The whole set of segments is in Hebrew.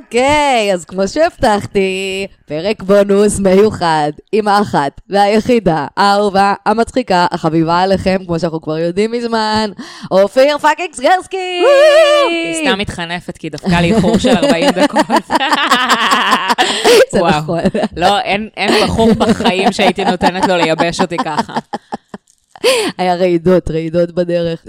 אוקיי, אז כמו שהבטחתי, פרק בונוס מיוחד עם האחת והיחידה, האהובה, המצחיקה, החביבה עליכם, כמו שאנחנו כבר יודעים מזמן, אופיר fucking סגרסקי! היא סתם מתחנפת, כי דפקה לי איחור של 40 דקות. זה. נכון. לא, אין בחור בחיים שהייתי נותנת לו לייבש אותי ככה. היה רעידות, רעידות בדרך.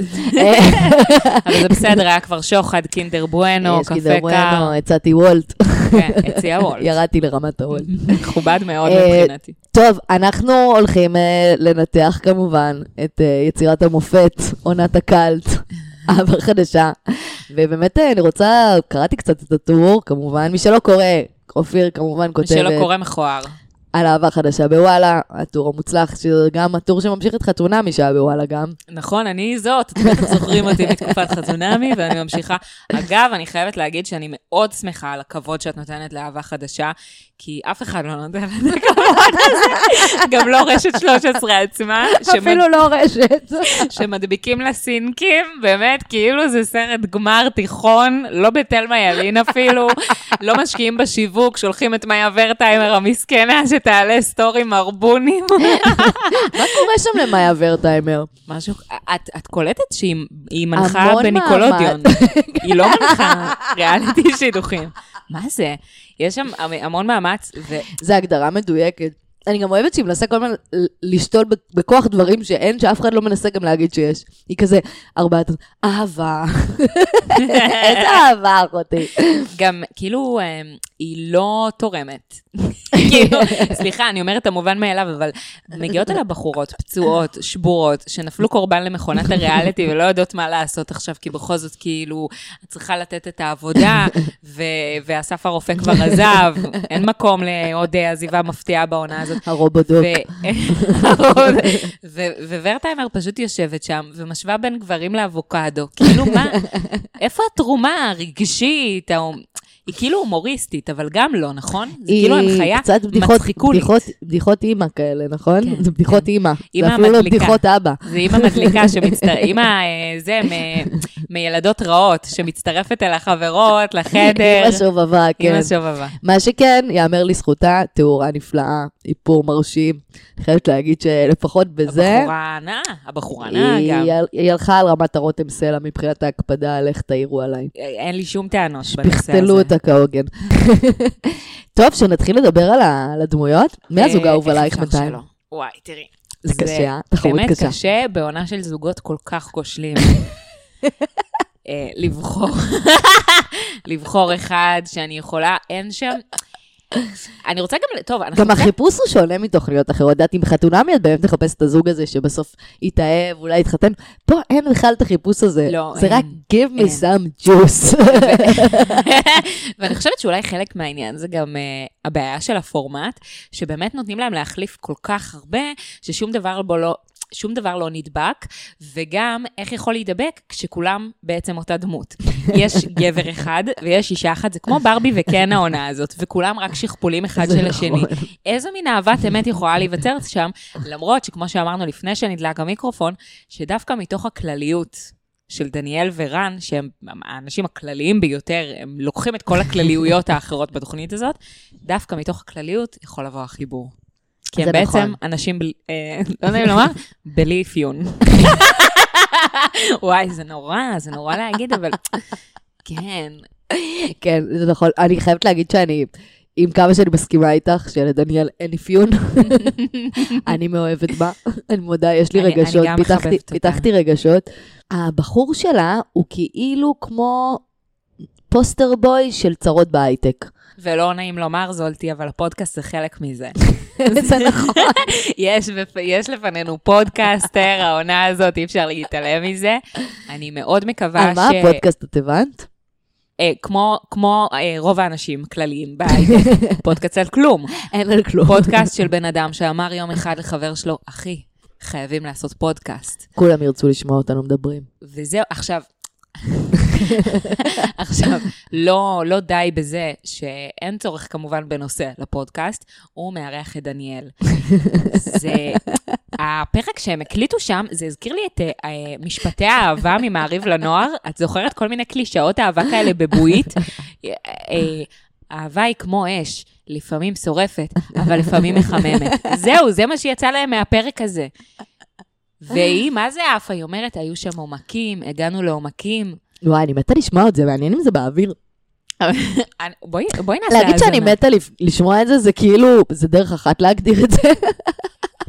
אבל זה בסדר, היה כבר שוחד, קינדר בואנו, יש קפה קר. בואנו, הצעתי וולט. כן, הציע וולט. ירדתי לרמת הוולט. מכובד מאוד אה, מבחינתי. טוב, אנחנו הולכים אה, לנתח כמובן את אה, יצירת המופת, עונת הקאלט, אהבה חדשה. ובאמת אני רוצה, קראתי קצת את הטור, כמובן, מי שלא קורא, אופיר כמובן מי כותבת שלא קורא מכוער. על אהבה חדשה בוואלה, הטור המוצלח, שזה גם הטור שממשיך את חתונמי שהיה בוואלה גם. נכון, אני זאת, אתם בטח זוכרים אותי מתקופת חזונמי, ואני ממשיכה. אגב, אני חייבת להגיד שאני מאוד שמחה על הכבוד שאת נותנת לאהבה חדשה, כי אף אחד לא נותן לזה כבוד הזה, גם לא רשת 13 עצמה, אפילו לא רשת. שמדביקים לה סינקים, באמת, כאילו זה סרט גמר תיכון, לא בתלמה ילין אפילו, לא משקיעים בשיווק, שולחים את מאיה ורטהיימר המסכנה שתעלה סטורי מרבונים. מה קורה שם למאיה ורטהיימר? משהו, את, את קולטת שהיא היא מנחה בניקולודיון. היא לא מנחה ריאליטי שידוכים. מה זה? יש שם המ- המון מאמץ, ו... זו הגדרה מדויקת. אני גם אוהבת שהיא מנסה כל הזמן לשתול בכוח דברים שאין, שאף אחד לא מנסה גם להגיד שיש. היא כזה, ארבעת, אהבה. איזה אהבה, אחותי. גם כאילו, אה, היא לא תורמת. כאילו, סליחה, אני אומרת את המובן מאליו, אבל מגיעות אליה בחורות פצועות, שבורות, שנפלו קורבן למכונת הריאליטי ולא יודעות מה לעשות עכשיו, כי בכל זאת, כאילו, את צריכה לתת את העבודה, ו- ואסף הרופא כבר עזב, אין מקום לעוד אה, עזיבה מפתיעה בעונה הזאת. הרובודוק. וורטהיימר פשוט יושבת שם ומשווה בין גברים לאבוקדו. כאילו, מה, איפה התרומה הרגשית? היא כאילו הומוריסטית, אבל גם לא, נכון? זה כאילו הנחיה קצת בדיחות, מצחיקולית. בדיחות, בדיחות אימא כאלה, נכון? כן, זה בדיחות כן. אימא. אימא זה אפילו לא מדליקה. בדיחות אבא. זה אימא מדליקה שמצטרפת, אימא, אה, זה, מ- מילדות רעות, שמצטרפת אל החברות, לחדר. אימא שובבה, כן. אימא שובבה. מה שכן, יאמר לזכותה, תאורה נפלאה, איפור מרשים. אני חייבת להגיד שלפחות בזה, הבחורה נאה, הבחורה היא, גם. היא הלכה על רמת הרותם סלע מבחינת ההקפדה על איך תעירו עליי. אין לי שום טענות בנושא הזה. פכתלו אותה כהוגן. טוב, שנתחיל לדבר על הדמויות. מי הזוג אה, האהוב עלייך? שלא? וואי, תראי. זה קשה, אה? תחרות באמת קשה. קשה בעונה של זוגות כל כך כושלים. אה, לבחור, לבחור אחד שאני יכולה, אין שם... אני רוצה גם, טוב, אנחנו... גם החיפוש הוא שונה מתוכניות אחרות. את יודעת, עם חתונמי את באמת תחפש את הזוג הזה שבסוף יתאהב, אולי יתחתן. פה אין בכלל את החיפוש הזה. לא, זה אין. רק give me some juice. ואני חושבת שאולי חלק מהעניין זה גם uh, הבעיה של הפורמט, שבאמת נותנים להם להחליף כל כך הרבה, ששום דבר בו לא... שום דבר לא נדבק, וגם איך יכול להידבק כשכולם בעצם אותה דמות. יש גבר אחד ויש אישה אחת, זה כמו ברבי וקן העונה הזאת, וכולם רק שכפולים אחד של השני. נכון. איזו מין אהבת אמת יכולה להיווצר שם, למרות שכמו שאמרנו לפני שנדלק המיקרופון, שדווקא מתוך הכלליות של דניאל ורן, שהם האנשים הכלליים ביותר, הם לוקחים את כל הכלליויות האחרות בתוכנית הזאת, דווקא מתוך הכלליות יכול לבוא החיבור. כי הם בעצם נכון. אנשים, בלי- אה, לא נעים לומר, בלי אפיון. וואי, זה נורא, זה נורא להגיד, אבל כן. כן, זה נכון. אני חייבת להגיד שאני, עם כמה שאני מסכימה איתך, שלדניאל אין אפיון, אני מאוהבת בה. אני מודה, יש לי רגשות. פיתחתי רגשות. הבחור שלה הוא כאילו כמו poster boy של צרות בהייטק. ולא נעים לומר זולתי, אבל הפודקאסט זה חלק מזה. זה נכון. יש. יש לפנינו פודקאסטר, העונה הזאת, אי אפשר להתעלם מזה. אני מאוד מקווה על מה ש... הפודקאסט, את הבנת? אה, כמו, כמו אה, רוב האנשים כלליים בהייטק, פודקאסט על כלום. אין על כלום. פודקאסט של בן אדם שאמר יום אחד לחבר שלו, אחי, חייבים לעשות פודקאסט. כולם ירצו לשמוע אותנו מדברים. וזהו, עכשיו, עכשיו, לא, לא די בזה שאין צורך כמובן בנושא לפודקאסט, הוא מארח את דניאל. זה, הפרק שהם הקליטו שם, זה הזכיר לי את uh, משפטי האהבה ממעריב לנוער. את זוכרת כל מיני קלישאות אהבה כאלה בבועית? uh, אהבה היא כמו אש, לפעמים שורפת, אבל לפעמים מחממת. זהו, זה מה שיצא להם מהפרק הזה. והיא, מה זה עפה? היא אומרת, היו שם עומקים, הגענו לעומקים. וואי, אני מתה לשמוע את זה, מעניין אם זה באוויר. בואי, נעשה להגיד שאני מתה לשמוע את זה, זה כאילו, זה דרך אחת להגדיר את זה.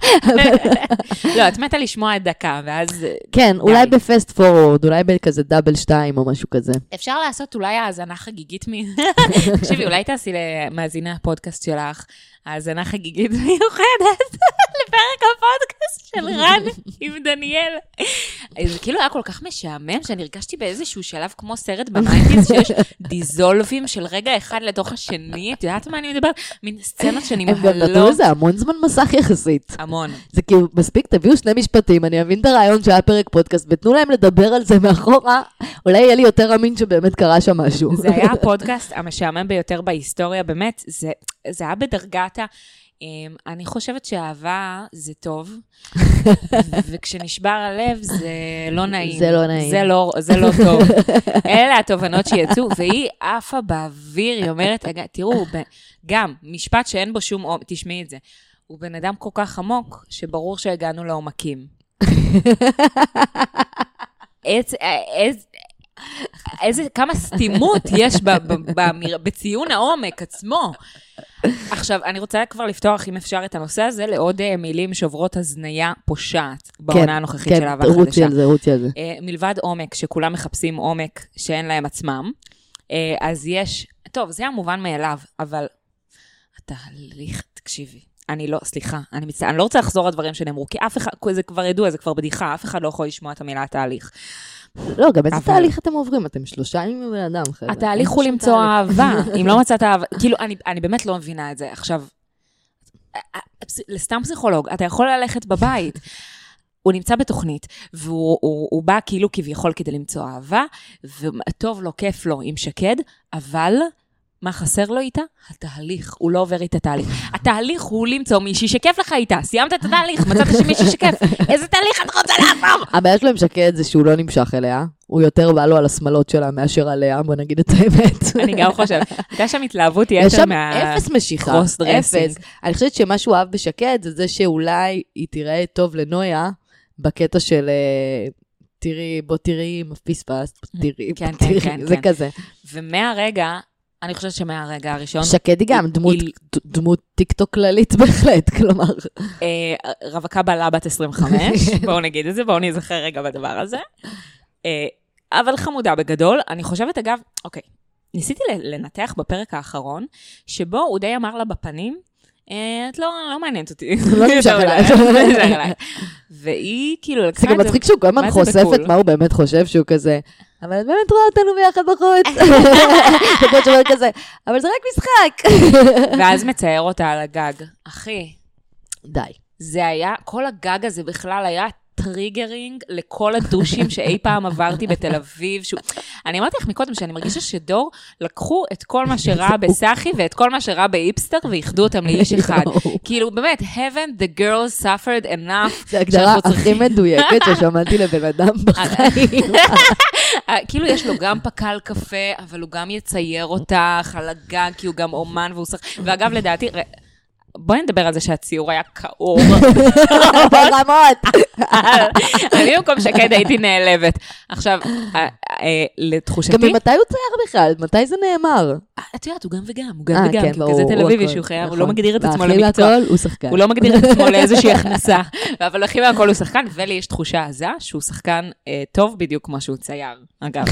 לא, את מתה לשמוע את דקה, ואז... כן, אולי בפסט פורוורד, אולי בכזה דאבל שתיים או משהו כזה. אפשר לעשות אולי האזנה חגיגית מ... תקשיבי, אולי תעשי למאזיני הפודקאסט שלך האזנה חגיגית מיוחדת לפרק הפודקאסט של רן עם דניאל. זה כאילו היה כל כך משעמם, שאני הרגשתי באיזשהו שלב כמו סרט ב nineties, שיש דיזולבים של רגע אחד לתוך השני, את יודעת מה אני מדברת? מין סצנות שנמהלות. הם גם נתנו לזה המון זמן מסך יחסית. המון. זה כאילו, מספיק, תביאו שני משפטים, אני אבין את הרעיון שהיה פרק פודקאסט, ותנו להם לדבר על זה מאחורה, אולי יהיה לי יותר אמין שבאמת קרה שם משהו. זה היה הפודקאסט המשעמם ביותר בהיסטוריה, באמת, זה, זה היה בדרגת ה... אמ, אני חושבת שאהבה זה טוב, וכשנשבר הלב זה לא נעים. זה לא נעים. זה לא, זה לא טוב. אלה התובנות שיצאו, והיא עפה באוויר, היא אומרת, תראו, גם, משפט שאין בו שום, תשמעי את זה, הוא בן אדם כל כך עמוק, שברור שהגענו לעומקים. איזה, איזה, איזה, כמה סתימות יש ב, ב, ב, בציון העומק עצמו. עכשיו, אני רוצה כבר לפתוח, אם אפשר, את הנושא הזה לעוד uh, מילים שוברות הזניה פושעת בעונה כן, הנוכחית כן, של אהבה חדשה. כן, רוצי על זה, רוצי על זה. Uh, מלבד עומק, שכולם מחפשים עומק שאין להם עצמם, uh, אז יש, טוב, זה המובן מאליו, אבל התהליך, תקשיבי. אני לא, סליחה, אני מצטער, אני לא רוצה לחזור על דברים שנאמרו, כי אף אחד, זה כבר ידוע, זה כבר בדיחה, אף אחד לא יכול לשמוע את המילה תהליך. לא, גם איזה אבל... תהליך אתם עוברים? אתם שלושה ימים בבן אדם, חבר'ה. התהליך הוא למצוא אהבה. אם לא מצאת אהבה, כאילו, אני, אני באמת לא מבינה את זה. עכשיו, לסתם פסיכולוג, אתה יכול ללכת בבית. הוא נמצא בתוכנית, והוא הוא, הוא בא כאילו כביכול כדי למצוא אהבה, וטוב לו, כיף לו עם שקד, אבל מה חסר לו איתה? התהליך, הוא לא עובר איתה תהליך. התהליך הוא למצוא מישהי שכיף לך איתה. סיימת את התהליך, מצאת שמישהי שכיף. איזה תהליך את רוצה לעבור? הבעיה שלו עם שקד זה שהוא לא נמשך אליה. הוא יותר בא לו על השמאלות שלה מאשר עליה, בוא נגיד את האמת. אני גם חושבת. הייתה שם התלהבות יתר מה... יש שם אפס משיכה. אפס. אני חושבת שמה שהוא אהב בשקד זה זה שאולי היא תראה טוב לנויה בקטע של... אה, תראי, בוא תראי מה פספסת, תראי, כן, כן, כן, זה כן. כזה. ומהרגע אני חושבת שמהרגע הראשון... שקד היא גם דמות, היא... דמות טיקטוק כללית בהחלט, כלומר. אה, רווקה בהלה בת 25, בואו נגיד את זה, בואו נזכר רגע בדבר הזה. אה, אבל חמודה בגדול. אני חושבת, אגב, אוקיי, ניסיתי לנתח בפרק האחרון, שבו הוא די אמר לה בפנים, אה, את לא, לא מעניינת אותי. לא נמשך אליי. והיא כאילו לקחה את זה... זה גם מצחיק שהוא כל הזמן חושף את מה הוא באמת חושב, שהוא כזה, אבל את באמת רואה אותנו ביחד בחוץ. כמו שאומר כזה, אבל זה רק משחק. ואז מצייר אותה על הגג. אחי. די. זה היה, כל הגג הזה בכלל היה triggering לכל הדושים שאי פעם עברתי בתל אביב. שהוא... אני אמרתי לך מקודם שאני מרגישה שדור לקחו את כל מה שרע בסאחי ואת כל מה שרע בהיפסטר ואיחדו אותם לאיש אחד. כאילו, באמת, haven't the girls suffered enough. זו הגדרה הכי מדויקת ששמעתי לבן אדם בחיים. כאילו, יש לו גם פקל קפה, אבל הוא גם יצייר אותך על הגג, כי הוא גם אומן והוא שחק... ואגב, לדעתי... בואי נדבר על זה שהציור היה כאור. ברמות. אני במקום שקד הייתי נעלבת. עכשיו, אה, אה, לתחושתי... גם ממתי הוא צייר בכלל? מתי זה נאמר? את יודעת, הוא גם וגם, הוא גם אה, וגם, כי הוא כזה תל אביבי שהוא חייב, הוא לא נכון. מגדיר את עצמו למקצוע. הוא שחקן. הוא לא מגדיר את עצמו לאיזושהי הכנסה, אבל הכי מהכל הוא שחקן, ולי יש תחושה עזה שהוא שחקן טוב בדיוק כמו שהוא צייר, אגב.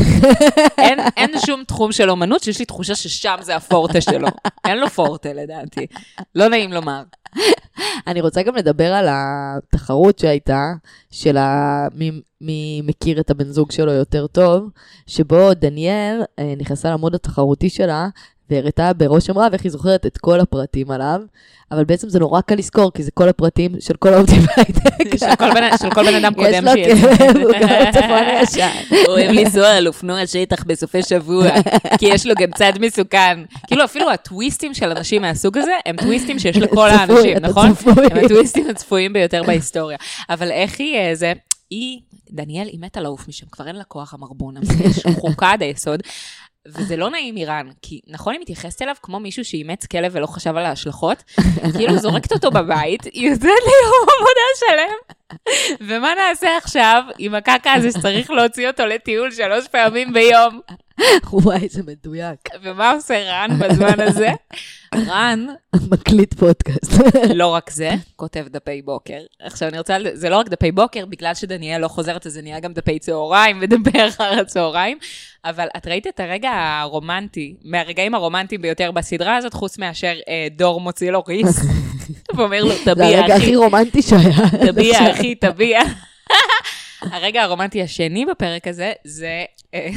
אין שום תחום של אומנות שיש לי תחושה ששם זה הפורטה שלו. אין לו פורטה לדעתי. לא נעים לומר. אני רוצה גם לדבר על התחרות שהייתה, של ה... מי, מי מכיר את הבן זוג שלו יותר טוב, שבו דניאל אה, נכנסה לעמוד התחרותי שלה, והראתה בראש אמרה ואיך היא זוכרת את כל הפרטים עליו, אבל בעצם זה נורא קל לזכור, כי זה כל הפרטים של כל העובדים בהייטק. של כל בן- של כל בן אדם קודם יש לו שיצא. הוא גם צפון ישר. הוא אוהב לנסוע על אופנוע שטח בסופי שבוע, כי יש לו גם צד מסוכן. כאילו אפילו הטוויסטים של אנשים מהסוג הזה, הם טוויסטים שיש לכל האנשים, נכון? הם הטוויסטים הצפויים ביותר בהיסטוריה. אבל איך היא אה, זה... היא, דניאל, היא מתה לעוף משם, כבר אין לה כוח המרבון, אבל היא שחוקה עד היסוד. וזה לא נעים איראן, כי נכון היא מתייחסת אליו כמו מישהו שאימץ כלב ולא חשב על ההשלכות, כאילו זורקת אותו בבית, היא יוצאת ליום עבודה שלם, ומה נעשה עכשיו עם הקקה הזה שצריך להוציא אותו לטיול שלוש פעמים ביום? וואי, איזה מדויק. ומה עושה רן בזמן הזה? רן, מקליט פודקאסט. לא רק זה, כותב דפי בוקר. עכשיו אני רוצה, זה לא רק דפי בוקר, בגלל שדניאל לא חוזרת, אז זה נהיה גם דפי צהריים ודפי אחר הצהריים. אבל את ראית את הרגע הרומנטי, מהרגעים הרומנטיים ביותר בסדרה הזאת, חוץ מאשר אה, דור מוציא לו ריס, ואומר לו, זה תביע הרגע אחי, הכי רומנטי שהיה. תביע אחי, תביע. הרגע הרומנטי השני בפרק הזה, זה אה,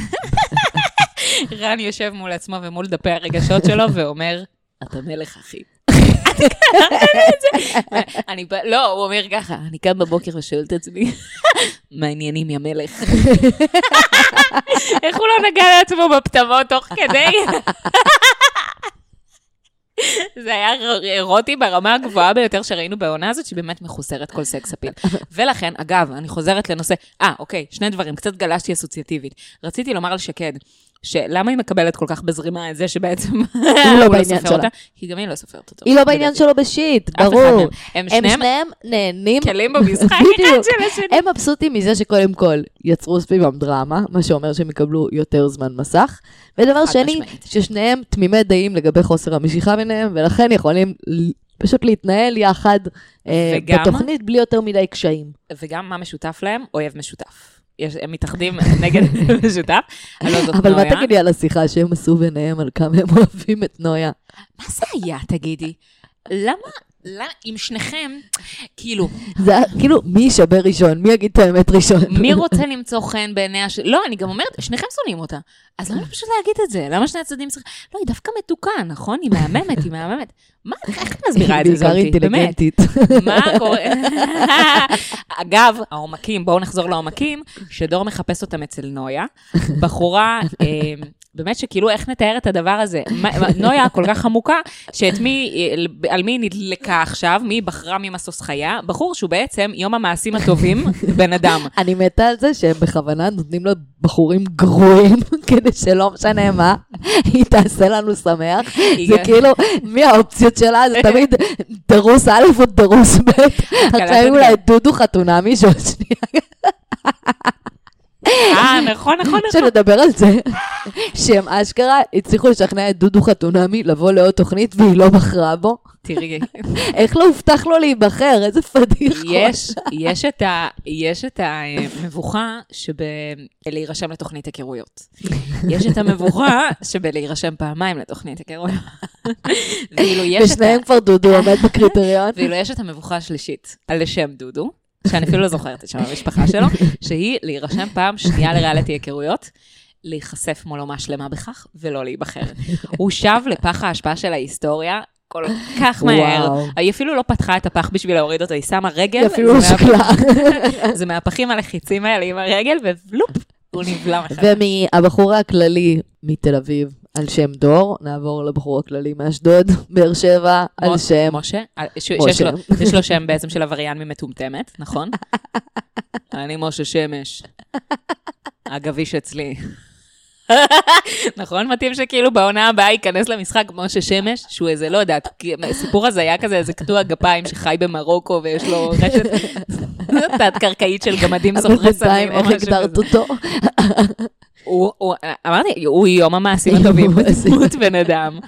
רן יושב מול עצמו ומול דפי הרגשות שלו ואומר, אתה מלך אחי. אני לא, הוא אומר ככה, אני קם בבוקר ושואל את עצמי, מה העניינים, יא מלך? איך הוא לא נגע לעצמו בפטמות תוך כדי? זה היה אירוטי ברמה הגבוהה ביותר שראינו בעונה הזאת, שבאמת מחוסרת כל סקס אפיל. ולכן, אגב, אני חוזרת לנושא, אה, אוקיי, שני דברים, קצת גלשתי אסוציאטיבית. רציתי לומר על שקד, שלמה היא מקבלת כל כך בזרימה את זה שבעצם הוא לא בעניין שלה. אותה? כי גם היא לא סופרת אותו. היא לא בעניין שלו בשיט, ברור. הם הם שניהם נהנים. כלים במשחק. אחד של השני. הם מבסוטים מזה שקודם כל יצרו סביבם דרמה, מה שאומר שהם יקבלו יותר זמן מסך. ודבר שני. ששניהם תמימי דעים לגבי חוסר המשיכה ביניהם, ולכן יכולים פשוט להתנהל יחד אה, וגם- בתוכנית בלי יותר מדי קשיים. וגם מה משותף להם? אויב משותף. יש, הם מתאחדים נגד משותף, אבל זאת אבל מה. תגידי על השיחה שהם עשו ביניהם, על כמה הם אוהבים את נויה? מה זה היה, תגידי? למה, למה, עם שניכם, כאילו, זה כאילו, מי יישבר ראשון? מי יגיד את האמת ראשון? מי רוצה למצוא חן בעיניה של... לא, אני גם אומרת, שניכם שונאים אותה. אז למה לא פשוט להגיד את זה? למה שני הצדדים צריכים... לא, היא דווקא מתוקה, נכון? היא מהממת, היא מהממת. מה, איך את מסבירה את זה, בעיקר זאתי? באמת. אינטליגנטית. מה קורה? אגב, העומקים, בואו נחזור לעומקים, שדור מחפש אותם אצל נויה. בחורה, אה, באמת שכאילו, איך נתאר את הדבר הזה? נויה כל כך עמוקה, שאת מי, על מי נדלקה עכשיו, מי בחרה ממשוש חיה? בחור שהוא בעצם יום המעשים הטובים, בן אדם. אני מתה על זה שהם בכוונה נותנים לו בחורים גרועים, כדי שלא משנה מה, היא תעשה לנו שמח. זה כאילו, מי האופציות שלה? זה תמיד דרוס א' או דרוס ב'. עכשיו את דודו חתונמי, שעוד שנייה אה, נכון, נכון, נכון. שנדבר על זה, שהם אשכרה הצליחו לשכנע את דודו חתונמי לבוא לעוד תוכנית והיא לא בחרה בו. תראי, איך לא הובטח לו להיבחר? איזה פדיחות. יש, יש את ה- יש את המבוכה שבלהירשם לתוכנית היכרויות. יש את המבוכה שבלהירשם פעמיים לתוכנית היכרויות. ואילו יש את ושניהם כבר דודו עומד בקריטריון. ואילו יש את המבוכה השלישית, על לשם דודו, שאני אפילו לא זוכרת את שם המשפחה שלו, שהיא להירשם פעם שנייה לריאליטי היכרויות, להיחשף מולו מה שלמה בכך, ולא להיבחר. הוא שב לפח ההשפעה של ההיסטוריה. כל כך מהר. וואו. היא אפילו לא פתחה את הפח בשביל להוריד אותו, היא שמה רגל. היא אפילו לא שקלה. זה מהפחים הלחיצים האלה עם הרגל, ולופ, הוא נבלע מחדש. ומהבחור הכללי מתל אביב, על שם דור, נעבור לבחור הכללי מאשדוד, באר שבע, על שם... משה, אה, משה. יש לו שם בעצם של עבריין ממטומטמת, נכון? אני משה שמש. הגביש אצלי. נכון? מתאים שכאילו בעונה הבאה ייכנס למשחק משה שמש, שהוא איזה, לא יודעת, סיפור הזיה כזה, איזה קטוע גפיים שחי במרוקו ויש לו רשת תת-קרקעית של גמדים סוחרי סמים או איך משהו הגדרת כזה. אותו? הוא, הוא, אמרתי, הוא יום המעשים הטובים בדמות בן אדם.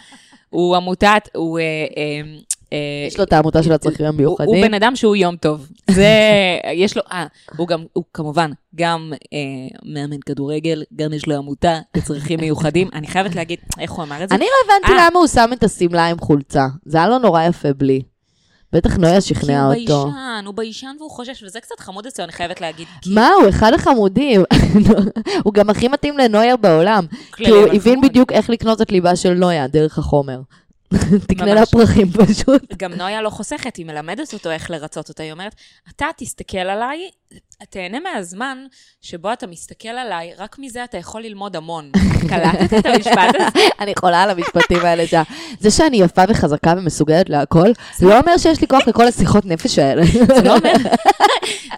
הוא עמותת, הוא... אה, אה, אה, יש לו את העמותה של הצרכים הוא, הוא המיוחדים. בן אדם שהוא יום טוב. זה, יש לו, אה, הוא גם, הוא כמובן גם מאמן כדורגל, גם יש לו עמותה לצרכים מיוחדים. אני חייבת להגיד, איך הוא אמר את זה? אני לא הבנתי. למה הוא שם את השמלה עם חולצה. זה היה לו נורא יפה בלי. בטח נויה כי שכנעה הוא אותו. ביישן, הוא ביישן והוא חושש, וזה קצת חמוד אצלו, אני חייבת להגיד. כי מה, הוא אחד החמודים. הוא גם הכי מתאים לנויה בעולם. כי הוא הבין. בדיוק איך לקנות את ליבה של נויה דרך החומר. תקנה לה. פרחים פשוט. גם נויה לא חוסכת, היא מלמדת אותו איך לרצות אותה. היא אומרת, אתה תסתכל עליי, תהנה מהזמן שבו אתה מסתכל עליי, רק מזה אתה יכול ללמוד המון. קלטת את המשפט הזה? אני חולה על המשפטים האלה. שה- זה שאני יפה וחזקה ומסוגלת להכל, לא אומר שיש לי כוח לכל השיחות נפש האלה. זה לא אומר...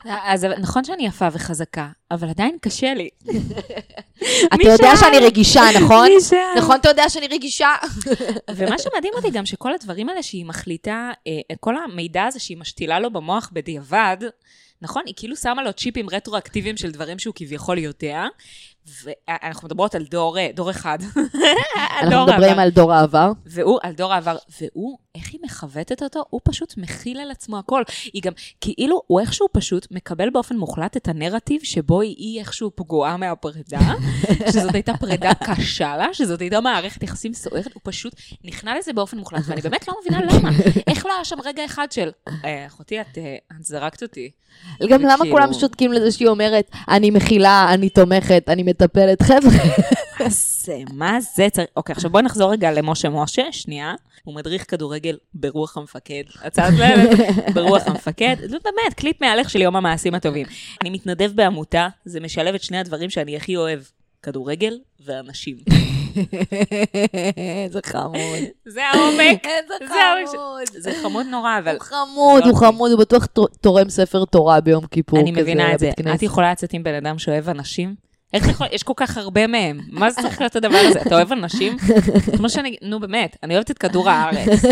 אז נכון שאני יפה וחזקה, אבל עדיין קשה לי. אתה יודע שאני רגישה, נכון? נכון, אתה יודע שאני רגישה? ומה שמדהים אותי גם שכל הדברים האלה שהיא מחליטה, אה, כל המידע הזה שהיא משתילה לו במוח בדיעבד, נכון? היא כאילו שמה לו צ'יפים רטרואקטיביים של דברים שהוא כביכול יודע, ואנחנו מדברות על דור, אה, דור אחד. אנחנו מדברים. על דור העבר. והוא, על דור העבר, והוא, איך היא מכוותת אותו? הוא פשוט מכיל על עצמו הכל. היא גם, כאילו, הוא איכשהו פשוט מקבל באופן מוחלט את הנרטיב שבו היא איכשהו פגועה מהפרידה, שזאת הייתה פרידה קשה לה, שזאת הייתה מערכת יחסים סוערת, הוא פשוט נכנע לזה באופן מוחלט, ואני באמת לא מבינה למה. איך לא היה שם רגע אחד של, "אה, אחותי, את, אה, את זרקת אותי. גם למה וכאילו- כולם שותקים לזה שהיא אומרת, אני מכילה, אני תומכת, אני מטפלת? חבר'ה, אז אה, מה זה צריך... אוקיי, עכשיו בואי נחזור רגע למשה משה, שנייה. הוא מדריך כדורגל ברוח המפקד. הצעת לב, ברוח המפקד. זה באמת, קליפ מהלך של יום המעשים הטובים. אני מתנדב בעמותה, זה משלב את שני הדברים שאני הכי אוהב, כדורגל ואנשים. איזה חמוד. זה העומק. איזה זה. חמוד. זה חמוד נורא, אבל הוא חמוד, לא הוא חמוד, הוא בטוח תורם ספר תורה ביום כיפור. אני מבינה את זה. את יכולה לצאת עם בן אדם שאוהב אנשים? איך יכול, יש כל כך הרבה מהם, מה זה צריך להיות הדבר הזה? אתה אוהב אנשים? כמו שאני, נו באמת, אני אוהבת את כדור הארץ.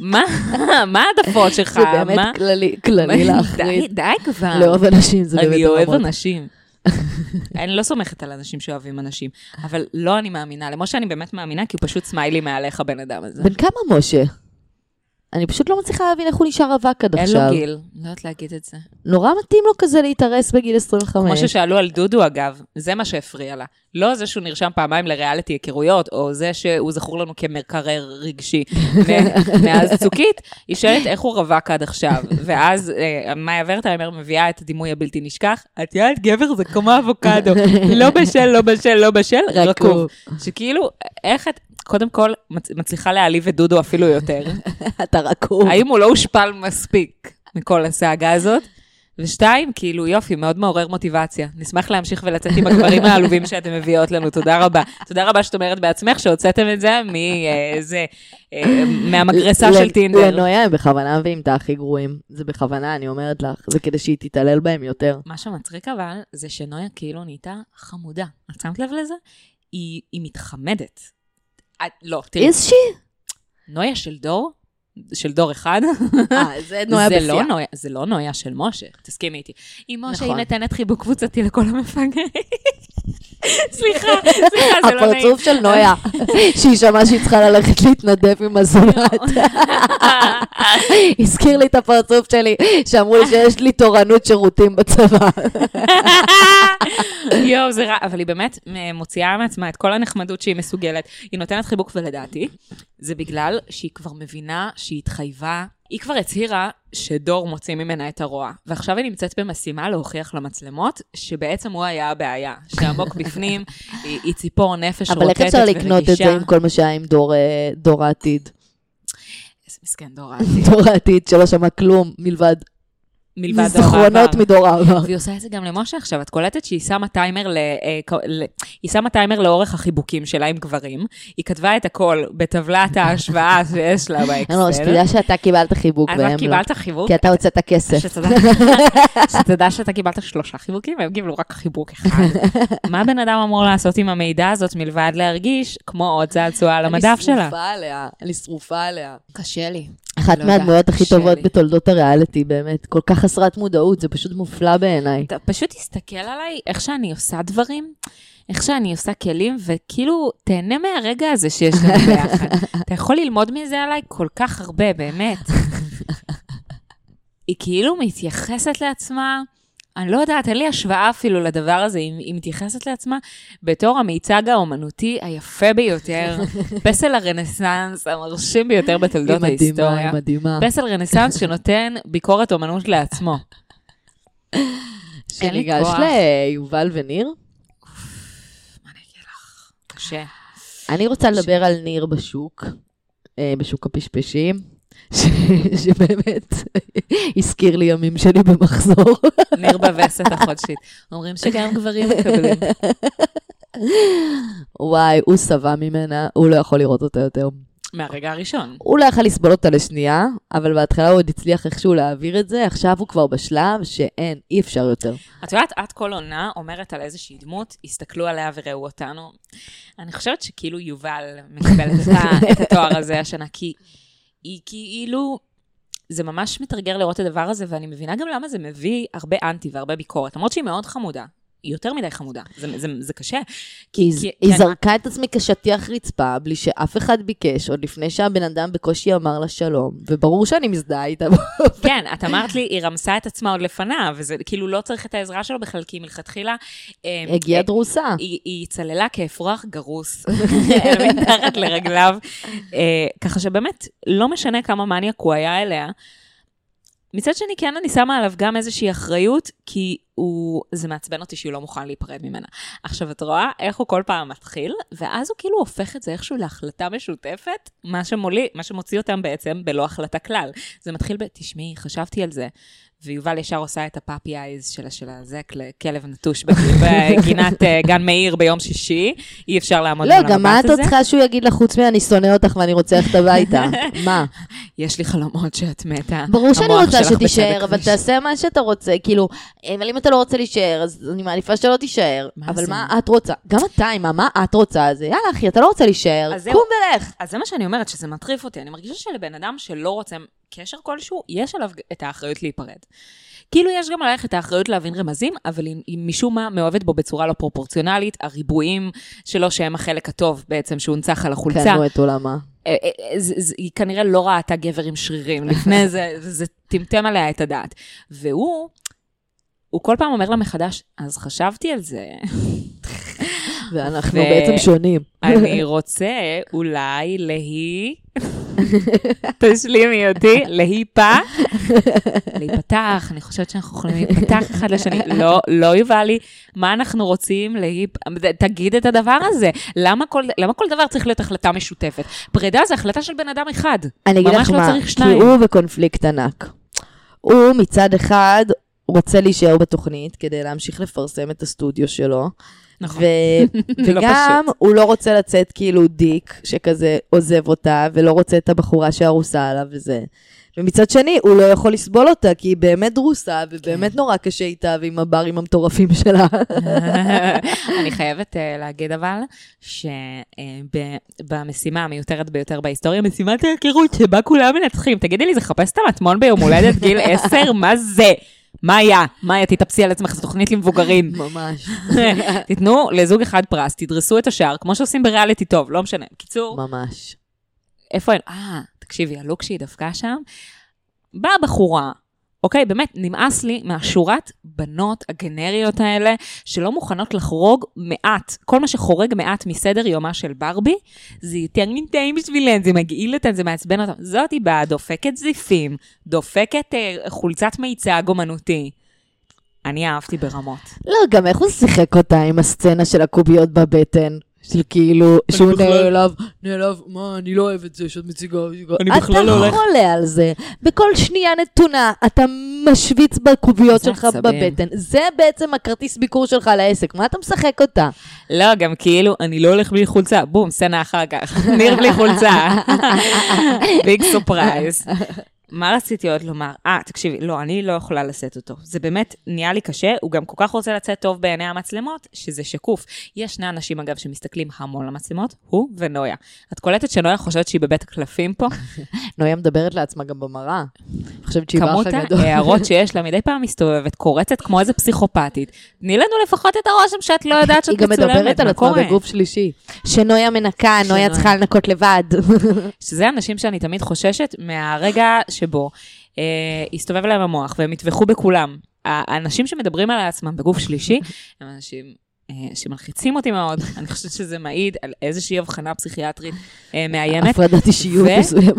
מה, מה העדפות שלך? זה באמת? כללי, כללי די, להחריד. די כבר. לאהוב אנשים זה באמת אני אוהב. אנשים. אני לא סומכת על אנשים שאוהבים אנשים, אבל לא אני מאמינה. למשה אני באמת מאמינה, כי הוא פשוט סמיילי מעליך, הבן אדם הזה. בן כמה משה? אני פשוט לא מצליחה להבין איך הוא נשאר רווק עד אין עכשיו. לו גיל, לא יודעת להגיד את זה. נורא מתאים לו כזה להתארס בגיל 25. כמו ששאלו על דודו, אגב, זה מה שהפריע לה. לא זה שהוא נרשם פעמיים לריאליטי היכרויות, או זה שהוא זכור לנו כמקרר רגשי מאז צוקית, היא שואלת איך הוא רווק עד עכשיו. ואז אה, מאיה ורטהיימר מביאה את הדימוי הבלתי נשכח, את יודעת, גבר זה כמו אבוקדו, לא בשל, לא בשל, לא בשל, רקוב. שכאילו, איך את... קודם כל, מצ- מצליחה להעליב את דודו אפילו יותר. אתה רקוב. האם הוא לא הושפל מספיק מכל הסאגה הזאת? ושתיים, כאילו, יופי, מאוד מעורר מוטיבציה. נשמח להמשיך ולצאת עם הגברים העלובים שאתם מביאות לנו, תודה רבה. תודה רבה שאת אומרת בעצמך שהוצאתם את זה מאיזה, אה, מהמגרסה של טינדר. לנויה הם בכוונה מביאים את הכי גרועים. זה בכוונה, אני אומרת לך. זה כדי שהיא תתעלל בהם יותר. מה שמצחיק אבל, זה שנויה כאילו נהייתה חמודה. את שמת לב לזה? היא, מתחמדת. לא, תראי, איז שהיא? נויה של דור, של דור אחד, אה, זה נויה לא בשיאה. נויה, זה לא נויה של משה, תסכימי איתי. אם משה נכון. היא נותנת חיבוק קבוצתי לכל המפגרים. סליחה, סליחה, זה לא נעים. הפרצוף של נויה, שהיא שמעה שהיא צריכה ללכת להתנדב עם הזולת. הזכיר לי את הפרצוף שלי, שאמרו לי שיש לי תורנות שירותים בצבא. יואו, זה רע, אבל היא באמת אה, מוציאה מעצמה את כל הנחמדות שהיא מסוגלת. היא נותנת חיבוק, ולדעתי, זה בגלל שהיא כבר מבינה שהיא התחייבה, היא כבר הצהירה שדור מוציא ממנה את הרוע. ועכשיו היא נמצאת במשימה להוכיח למצלמות שבעצם הוא היה הבעיה, שעמוק בפנים היא, היא ציפור נפש אבל איך רוטטת אפשר לקנות את זה. עם כל מה שהיה עם דור, אה, דור העתיד? איזה מסכן דור העתיד. דור העתיד שלא שמע כלום מלבד מלבד דור זיכרונות העבר. מדור העבר. והיא עושה את זה גם למשה עכשיו, את קולטת שהיא שמה טיימר, ל, אה, ל, היא שמה טיימר לאורך החיבוקים שלה עם גברים, היא כתבה את הכל בטבלת ההשוואה שיש לה לא, באקסל. שתדע שאתה קיבלת חיבוק והם את לא. קיבלת חיבוק, כי אתה הוצאת כסף. שתדע, שתדע שאתה קיבלת שלושה חיבוקים, והם קיבלו רק חיבוק אחד. מה בן אדם אמור לעשות עם המידע הזאת מלבד להרגיש כמו עוד צעצוע על המדף שלה? אני שרופה עליה, אני שרופה עליה. קשה לי. אחת לא מהדמויות הכי טובות לי. בתולדות הריאליטי, באמת. כל כך חסרת מודעות, זה פשוט מופלא בעיניי. אתה פשוט תסתכל עליי, איך שאני עושה דברים, איך שאני עושה כלים, וכאילו, תהנה מהרגע הזה שיש לנו ביחד. אתה יכול ללמוד מזה עליי כל כך הרבה, באמת. היא כאילו מתייחסת לעצמה, אני לא יודעת, אין לי השוואה אפילו לדבר הזה, אם היא מתייחסת לעצמה בתור המיצג האומנותי היפה ביותר, פסל הרנסאנס המרשים ביותר בתולדות ההיסטוריה. היא מדהימה. פסל רנסאנס שנותן ביקורת אומנות לעצמו. שניגש. ליובל וניר. מה אני אגיד לך? קשה. אני רוצה לדבר על ניר בשוק, אה, בשוק הפשפשים, ש- שבאמת הזכיר לי ימים שלי במחזור. ניר בווסת החודשית. אומרים שגם גברים מקבלים. וואי, הוא שבע ממנה, הוא לא יכול לראות אותה יותר. מהרגע הראשון. הוא לא יכל לסבול אותה לשנייה, אבל בהתחלה הוא עוד הצליח איכשהו להעביר את זה, עכשיו הוא כבר בשלב שאין, אי אפשר יותר. את יודעת, את כל עונה אומרת על איזושהי דמות, הסתכלו עליה וראו אותנו. אני חושבת שכאילו יובל ה- את התואר הזה השנה, כי היא כאילו, זה ממש מתרגר לראות את הדבר הזה, ואני מבינה גם למה זה מביא הרבה אנטי והרבה ביקורת, למרות שהיא מאוד חמודה. יותר מדי חמודה, זה, זה, זה קשה. כי היא- כי- היא כן. זרקה את עצמי כשטיח רצפה, בלי שאף אחד ביקש, עוד לפני שהבן אדם בקושי אמר לה שלום, וברור שאני מזדהה איתה. כן, את אמרת לי, היא רמסה את עצמה עוד לפניו, וזה כאילו לא צריך את העזרה שלו בכלל, כי מלכתחילה... אה, הגיעה אה, דרוסה. היא, היא צללה כאפרוח גרוס מתחת לרגליו, אה, ככה שבאמת, לא משנה כמה מניאק הוא היה אליה. מצד שני, כן, אני שמה עליו גם איזושהי אחריות, כי הוא, זה מעצבן אותי שהוא לא מוכן להיפרד ממנה. עכשיו, את רואה איך הוא כל פעם מתחיל, ואז הוא כאילו הופך את זה איכשהו להחלטה משותפת, מה, שמולי, מה שמוציא אותם בעצם בלא החלטה כלל. זה מתחיל ב, תשמעי, חשבתי על זה. ויובל ישר עושה את הפאפי אייז של של הזה, כלב נטוש בגינת אה, גן מאיר ביום שישי, אי אפשר לעמוד לא, מול גם מה את הזה. צריכה שהוא יגיד לך חוץ מ"אני שונא אותך ואני רוצה ללכת הביתה"? מה? יש לי חלומות שאת מתה. ברור שאני רוצה שתישאר, אבל. תעשה מה שאתה רוצה, כאילו, אבל אם אתה לא רוצה להישאר, אז אני מעדיפה שלא תישאר. אבל זה? מה את רוצה? גם אתה, אימא, מה את רוצה? אז יאללה, אחי, אתה לא רוצה להישאר. קום ולך. אז זה מה שאני אומרת, שזה מטריף אותי. אני מרגישה שלבן אדם שלא רוצה קשר כלשהו, יש עליו את האחריות להיפרד. כאילו יש גם עלייך את האחריות להבין רמזים, אבל היא, היא משום מה מאוהבת בו בצורה לא פרופורציונלית, הריבועים שלו שהם החלק הטוב בעצם שהונצח על החולצה. קנו את עולמה. אה, אה, אה, היא כנראה לא ראתה גבר עם שרירים לפני זה, זה טמטם עליה את הדעת. והוא, הוא כל פעם אומר לה מחדש, אז חשבתי על זה, ואנחנו ו- בעצם שונים. אני רוצה אולי להי... תשלימי אותי, להיפה, להיפתח, אני חושבת שאנחנו יכולים להיפתח אחד לשני. לא, לא יובא לי, מה אנחנו רוצים להיפ... תגיד את הדבר הזה. למה כל, למה כל דבר צריך להיות החלטה משותפת? פרידה זה החלטה של בן אדם אחד. אני אגיד לך לא מה, כי. הוא בקונפליקט ענק. הוא מצד אחד רוצה להישאר בתוכנית כדי להמשיך לפרסם את הסטודיו שלו. נכון. ו- לא וגם הוא לא רוצה לצאת כאילו דיק, שכזה עוזב אותה, ולא רוצה את הבחורה שארוסה עליו וזה. ומצד שני, הוא לא יכול לסבול אותה, כי היא באמת דרוסה, ובאמת כן. נורא קשה איתה ועם הברים המטורפים שלה. אני חייבת uh, להגיד אבל, שבמשימה המיותרת ביותר בהיסטוריה, משימת ההיכרות שבה כולם מנצחים. תגידי לי, זה חפש את המטמון ביום הולדת גיל 10? מה זה? מה היה? תתאפסי על עצמך, זו תוכנית למבוגרים. ממש. תיתנו לזוג אחד פרס, תדרסו את השאר, כמו שעושים בריאליטי טוב, לא משנה. בקיצור, ממש. איפה הן? אה, תקשיבי, הלוק שהיא דפקה שם, באה בחורה, אוקיי, באמת, נמאס לי מהשורת בנות הגנריות האלה, שלא מוכנות לחרוג מעט. כל מה שחורג מעט מסדר יומה של ברבי, זה יותר מדי בשבילן, זה מגעיל אותן, זה מעצבן אותן. זאת היא באה, דופקת זיפים, דופקת אה, חולצת מיצג אומנותי. אני אהבתי ברמות. לא, גם איך הוא שיחק אותה עם הסצנה של הקוביות בבטן? של כאילו, שהוא נעלב, נעלב, מה, אני לא אוהב את זה שאת מציגה. אני אתה בכלל לא הולך... חולה על זה. בכל שנייה נתונה, אתה משוויץ בקוביות שלך. בבטן. זה בעצם הכרטיס ביקור שלך לעסק, מה אתה משחק אותה? לא, גם כאילו, אני לא הולך בלי חולצה, בום, סצנה אחר כך. ניר בלי חולצה. big surprise. מה רציתי עוד לומר? אה, תקשיבי, לא, אני לא יכולה לשאת אותו. זה באמת נהיה לי קשה, הוא גם כל כך רוצה לצאת טוב בעיני המצלמות, שזה שקוף. יש שני אנשים, אגב, שמסתכלים המון למצלמות, הוא ונויה. את קולטת שנויה חושבת שהיא בבית הקלפים פה? נויה מדברת לעצמה גם במראה. חושבת שהיא כמות באח הגדול. ההערות שיש לה מדי פעם מסתובבת, קורצת כמו איזה פסיכופתית. תני לנו לפחות את הרושם שאת לא יודעת שאת היא גם מצולמת, מדברת על מה עצמה? בגוף שלישי. שנויה מנקה, נויה. צריכה לנקות לבד. שזה אנשים שאני תמיד חוששת מהרגע שבו אה, הסתובב להם המוח והם יטבחו בכולם. האנשים שמדברים על עצמם בגוף שלישי, הם אנשים... אה, שמלחיצים אותי מאוד, אני חושבת שזה מעיד על איזושהי הבחנה פסיכיאטרית אה, מאיימת. הפרדת אישיות מסוימת.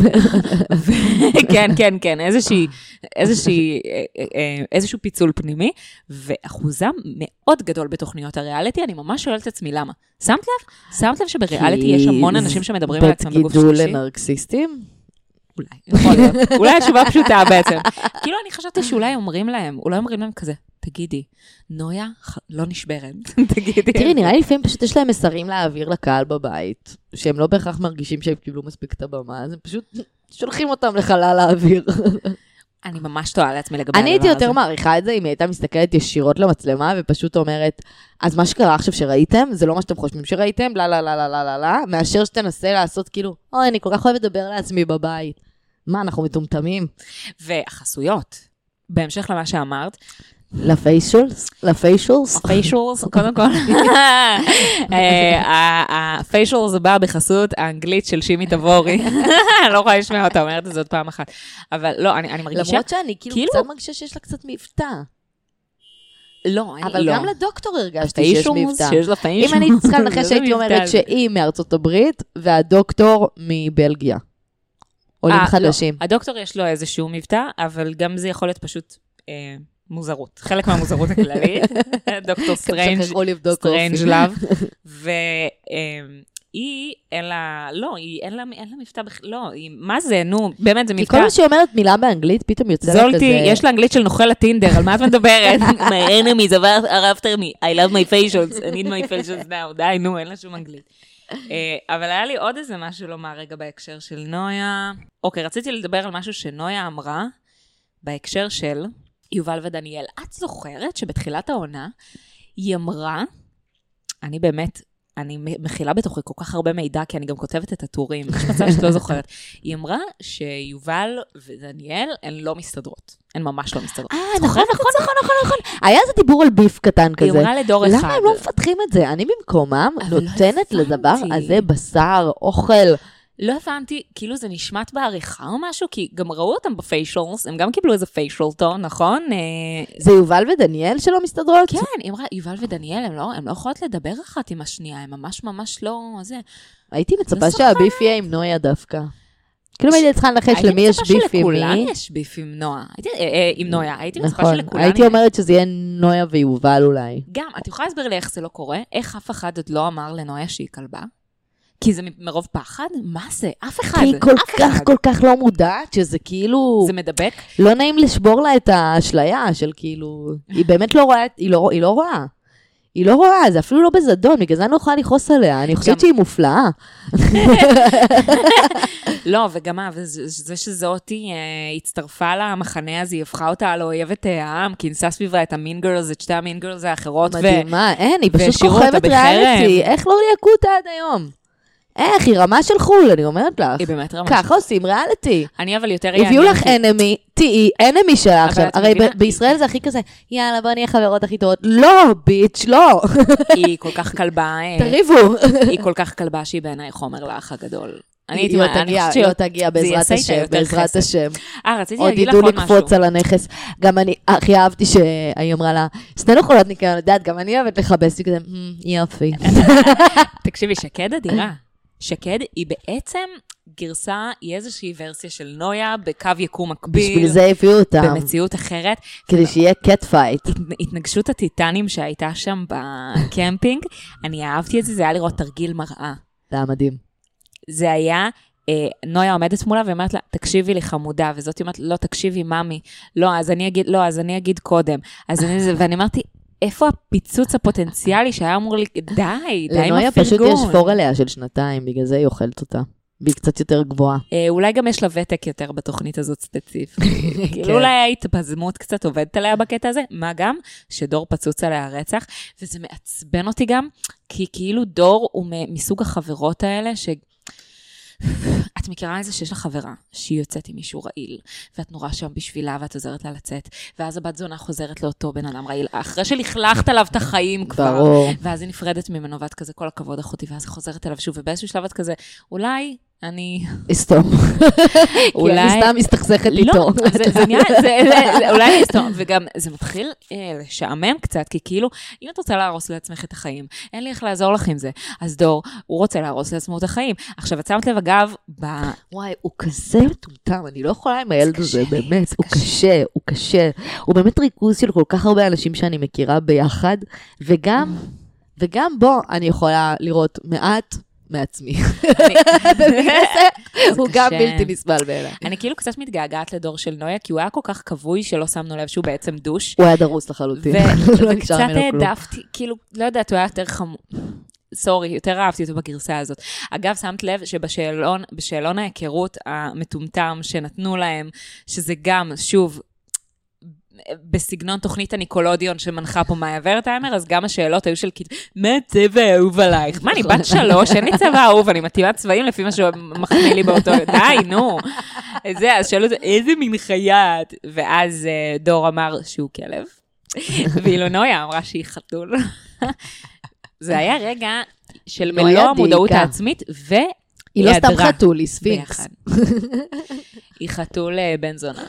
כן, כן, כן, איזושהי, איזושהי, אה, אה, איזשהו פיצול פנימי, ואחוזם מאוד גדול בתוכניות הריאליטי, אני ממש שואלת את עצמי למה. שמת לב? שמת לב שבריאליטי יש המון אנשים שמדברים על עצמם בגוף גידול שלישי? לנרקסיסטים? אולי, יכול להיות. אולי התשובה פשוטה בעצם. כאילו, אני חשבתי שאולי אומרים להם, אולי אומרים להם כזה, תגידי, נויה לא נשברת, תגידי. תראי, נראה לי לפעמים פשוט יש להם מסרים להעביר לקהל בבית, שהם לא בהכרח מרגישים שהם קיבלו מספיק את הבמה, אז הם פשוט שולחים אותם לחלל האוויר. אני ממש טועה לעצמי לגבי הדבר אני הזה. הייתי יותר מעריכה את זה אם היא הייתה מסתכלת ישירות למצלמה ופשוט אומרת, אז מה שקרה עכשיו שראיתם, זה לא מה שאתם חושבים שראיתם, לא, לא, לא, לא, לא, לא, לא, מאשר שתנסה לעשות כאילו, אוי, אני כל כך אוהבת לדבר לעצמי בבית. מה, אנחנו מטומטמים? והחסויות, בהמשך למה שאמרת, ל facials? ל facials? ה facials, קודם כל, ה facials בא בחסות האנגלית של שימי תבורי. אני לא יכולה לשמוע אותה, אומרת את זה עוד פעם אחת. אבל לא, אני אני מרגישה... למרות שאני כאילו כאילו- קצת מרגישה שיש לה קצת מבטא. לא, אני אבל לא. גם לדוקטור הרגשתי שיש מבטא. שיש לה facials. אם אני צריכה לנחש, הייתי אומרת. שהיא מארצות הברית, והדוקטור מבלגיה. עולים אה, לא. חדשים. הדוקטור יש לו איזשהו מבטא, אבל גם זה יכול להיות פשוט אה, מוזרות. חלק מהמוזרות הכללית. דוקטור סטרנג' סטרנג'. לאב. והיא, אין לה, לא, היא, אין לה, אין לה מבטא בכלל, לא, היא, מה זה, נו, באמת, זה כי מבטא. כל פעם שהיא אומרת מילה באנגלית, פתאום יוצא לה כזה... זולטי, יש לה אנגלית של נוכל הטינדר, על מה את מדברת? my enemies are after me, I love my facials, I need my facials now, די, נו, אין לה שום אנגלית. אה, אבל היה לי עוד איזה משהו לומר רגע בהקשר של נויה. אוקיי, רציתי לדבר על משהו שנויה אמרה בהקשר של יובל ודניאל. את זוכרת שבתחילת העונה היא אמרה, אני באמת, אני מכילה בתוכי כל כך הרבה מידע, כי אני גם כותבת את הטורים, יש מצב שאת לא זוכרת. היא אמרה שיובל ודניאל הן לא מסתדרות, הן ממש לא מסתדרות. אה, נכון, נכון, נכון, נכון, נכון. היה איזה דיבור על ביף קטן היא כזה. אמרה לדור אחד. למה הם לא מפתחים את זה? אני במקומם לא נותנת לדבר. הזה בשר, אוכל. לא הבנתי, כאילו זה נשמט בעריכה או משהו, כי גם ראו אותם ב facials, הם גם קיבלו איזה facial tone, נכון? אה, זה יובל ודניאל שלא מסתדרות? כן, היא אמרה, יובל ודניאל, הם לא, לא יכולות לדבר אחת עם השנייה, הם ממש ממש לא... זה. הייתי מצפה לא שה beef יהיה עם נויה דווקא. כאילו הייתי צריכה לנחש למי יש beef הייתי עם מצפה שלכולם מי. יש beef עם נועה. הייתי, אה, אה, עם נויה. הייתי מצפה נכון, שלכולם... הייתי אומרת שזה יהיה נויה ויובל אולי. גם, את יכולה להסביר לי איך זה לא קורה? איך אף אחד עוד לא אמר לנויה שהיא כלבה? כי זה מרוב פחד? מה זה? אף אחד. כי היא כל כך אחד. כל כך לא מודעת, שזה כאילו... זה מדבק? לא נעים לשבור לה את האשליה של כאילו... היא באמת לא רואה, היא לא, היא לא רואה. היא לא רואה, זה אפילו לא בזדון, בגלל זה אני לא יכולה לכעוס עליה. אני חושבת שהיא מופלאה. לא, וגם וזה זה שזאתי אה, הצטרפה למחנה הזה, היא הפכה אותה לאויבת אה, העם, כינסה סביבה את המין גרלס, את שתי המין גרלס האחרות. מדהימה, אין, היא פשוט כוכבת. ריאליטי. איך לא ליהקו אותה עד היום? איך, היא רמה של חו"ל, אני אומרת לך. היא באמת רמה ככה עושים ריאליטי. אני אבל יותר הביאו יעניין לך אותי- אנמי, תהיי אנמי שלה עכשיו. הרי בישראל זה הכי כזה, יאללה, בוא נהיה חברות הכי טובות. לא, ביץ', לא. היא כל כך כלבה, אה, תריבו. היא כל כך כלבה שהיא בעיניי חומר לאח הגדול. אני הייתי, לא אני חושבת היא שהיא... לא תגיע בעזרת השם, בעזרת. השם. אה, רציתי עוד להגיד לך ידעו עוד משהו. לקפוץ על הנכס. גם אני הכי אהבתי שהיא אמרה לה, שנינו חולות ניקיון, את יודעת, גם אני אוהבת לכבס, היא כזה, "מ, יופי. תקשיבי, שקד אדירה. שקד היא בעצם גרסה, היא איזושהי ורסיה של נויה בקו יקום מקביל. בשביל זה הביאו אותם, במציאות אחרת. כדי שיהיה cat fight. הת- התנגשות הטיטנים שהייתה שם בקמפינג, אני אהבתי את זה, זה היה לראות תרגיל מראה. זה היה מדהים. זה היה, אה, נויה עומדת מולה ואומרת לה, תקשיבי לי חמודה, וזאת אומרת, לא, תקשיבי, ממי. לא, אז אני אגיד, לא, אז אני אגיד קודם. אז אני, ואני אמרתי, איפה הפיצוץ הפוטנציאלי שהיה אמור לי, די, די עם לנויה פשוט הפרגון. יש פור עליה של שנתיים, בגלל זה היא אוכלת אותה. והיא קצת יותר גבוהה. אה, אולי גם יש לה ותק יותר בתוכנית הזאת ספציפית. כן. כאילו אולי ההתפזמות קצת עובדת עליה בקטע הזה, מה גם שדור פצוץ עליה רצח, וזה מעצבן אותי גם, כי כאילו דור הוא מסוג החברות האלה ש... את מכירה איזה שיש לך חברה שהיא יוצאת עם מישהו רעיל, ואת נורא שם בשבילה ואת עוזרת לה לצאת, ואז הבת זונה חוזרת לאותו בן אדם רעיל, אחרי שלכלכת עליו את החיים כבר. ברור. ואז היא נפרדת ממנו, ואת כזה, כל הכבוד אחותי, ואז היא חוזרת אליו שוב, ובאיזשהו שלב את כזה, אולי אני... אסתום. כי אולי- אני סתם מסתכסכת לא, איתו. זה, זה זה, אולי אסתום, וגם זה מתחיל אה, לשעמם קצת, כי כאילו, אם את רוצה להרוס לעצמך את החיים, אין לי איך לעזור לך עם זה. אז דור, הוא רוצה להרוס לעצמו את החיים. עכשיו, את שמת לב, אגב, ב... וואי, הוא כזה מטומטם, אני לא יכולה עם הילד הזה, באמת, הוא. קשה, הוא קשה. הוא באמת ריכוז של כל כך הרבה אנשים שאני מכירה ביחד, וגם, וגם בו אני יכולה לראות מעט מעצמי. זה הוא גם. בלתי נסבל בעיניי. אני כאילו קצת מתגעגעת לדור של נויה, כי הוא היה כל כך כבוי שלא שמנו לב שהוא בעצם דוש. הוא היה דרוס לחלוטין. לא וקצת. העדפתי, כאילו, לא יודעת, הוא היה יותר חמור. סורי, יותר אהבתי אותו בגרסה הזאת. אגב, שמת לב שבשאלון בשאלון ההיכרות המטומטם שנתנו להם, שזה גם, שוב, בסגנון תוכנית הניקולודיון שמנחה פה מאיה ורטהיימר, אז גם השאלות היו של כאילו, מה הצבע האהוב עלייך? מה, אני בת שלוש, אין לי צבע אהוב, אני מתאימה צבעים לפי מה שמחמיא לי באותו... די, נו. זה, אז שאלו איזה מין חיה את? ואז אה, דור אמר שהוא כלב, ואילו נויה אמרה שהיא חתול. זה היה רגע של מלוא המודעות. העצמית, ו... היא לא סתם. חתול, היא ספינקס. היא חתול אה, בן זונה.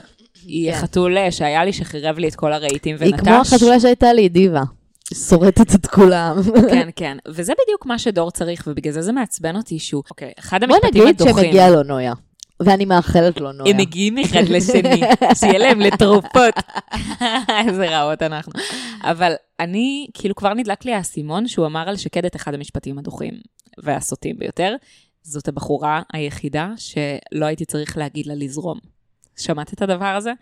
היא כן. חתול אה, שהיה לי שחירב לי את כל הרהיטים היא ונטש. כמו החתולה שהייתה לי, דיבה. שורטת את כולם. כן, כן. וזה בדיוק מה שדור צריך, ובגלל זה זה מעצבן אותי שהוא... אוקיי, אחד בוא המשפטים נגיד הדוחים. שמגיע לו נויה. ואני מאחלת לו נויה. הם מגיעים אחד לשני, שיהיה להם לתרופות. איזה רעות אנחנו. אבל אני, כאילו כבר נדלק לי האסימון שהוא אמר על שקד את אחד המשפטים הדוחים והסוטים ביותר. זאת הבחורה היחידה שלא הייתי צריך להגיד לה לזרום. שמעת את הדבר הזה?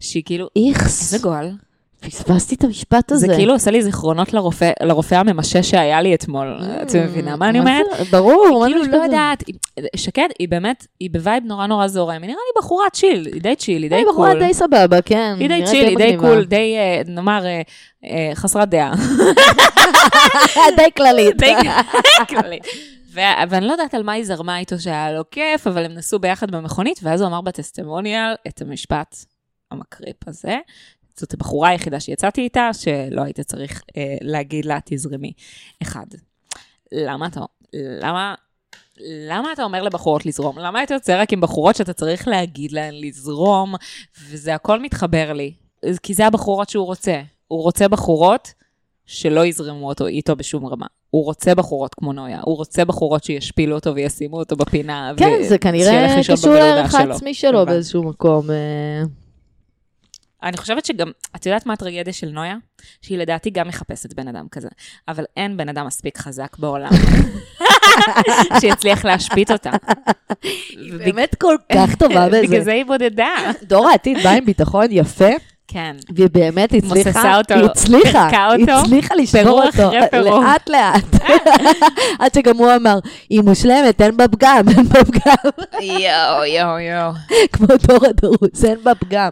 שהיא כאילו, איכס, איזה גועל. פספסתי את המשפט הזה. זה כאילו עושה לי זיכרונות לרופא, לרופא הממשש שהיה לי אתמול. את מבינה מה אני אומרת? ברור, מה זה כאילו, לא? יודעת, היא- שקד, היא באמת, היא ב vibe נורא נורא זורם, היא נראה לי בחורה chill, היא די chill, היא די היא cool. בחורה די סבבה, כן. היא די chill, היא די. cool, די, אה, נאמר, אה, אה, חסרת דעה. די כללית. די כללית. ואני לא יודעת על מה היא זרמה איתו שהיה לו כיף, אבל הם נסעו ביחד במכונית, ואז הוא אמר ב testimonial את המשפט המקריפ הזה. זאת הבחורה היחידה שיצאתי איתה, שלא היית צריך אה, להגיד לה, תזרמי. אחד, למה אתה, למה, למה אתה אומר לבחורות לזרום? למה אתה יוצא רק עם בחורות שאתה צריך להגיד להן לזרום, וזה הכל מתחבר לי. כי זה הבחורות שהוא רוצה. הוא רוצה בחורות שלא יזרמו אותו איתו בשום רמה. הוא רוצה בחורות כמו נויה, הוא רוצה בחורות שישפילו אותו וישימו אותו בפינה. כן, ו- זה כנראה קשור לערך. העצמי שלו. באיזשהו מקום. אה, אני חושבת שגם, את יודעת מה הטרגדיה של נויה? שהיא לדעתי גם מחפשת בן אדם כזה, אבל אין בן אדם מספיק חזק בעולם שיצליח להשפיט אותה. היא באמת כל כך טובה בגלל בזה. זה היא בודדה. דור העתיד בא עם ביטחון יפה, כן. והיא באמת הצליחה, מוססה אותו, היא הצליחה, היא הצליחה לשבור אותו. לאט לאט. עד שגם הוא אמר, היא מושלמת, אין בה פגם, אין בה פגם. יואו, יואו, יואו. כמו דור הדרוס, אין בה פגם.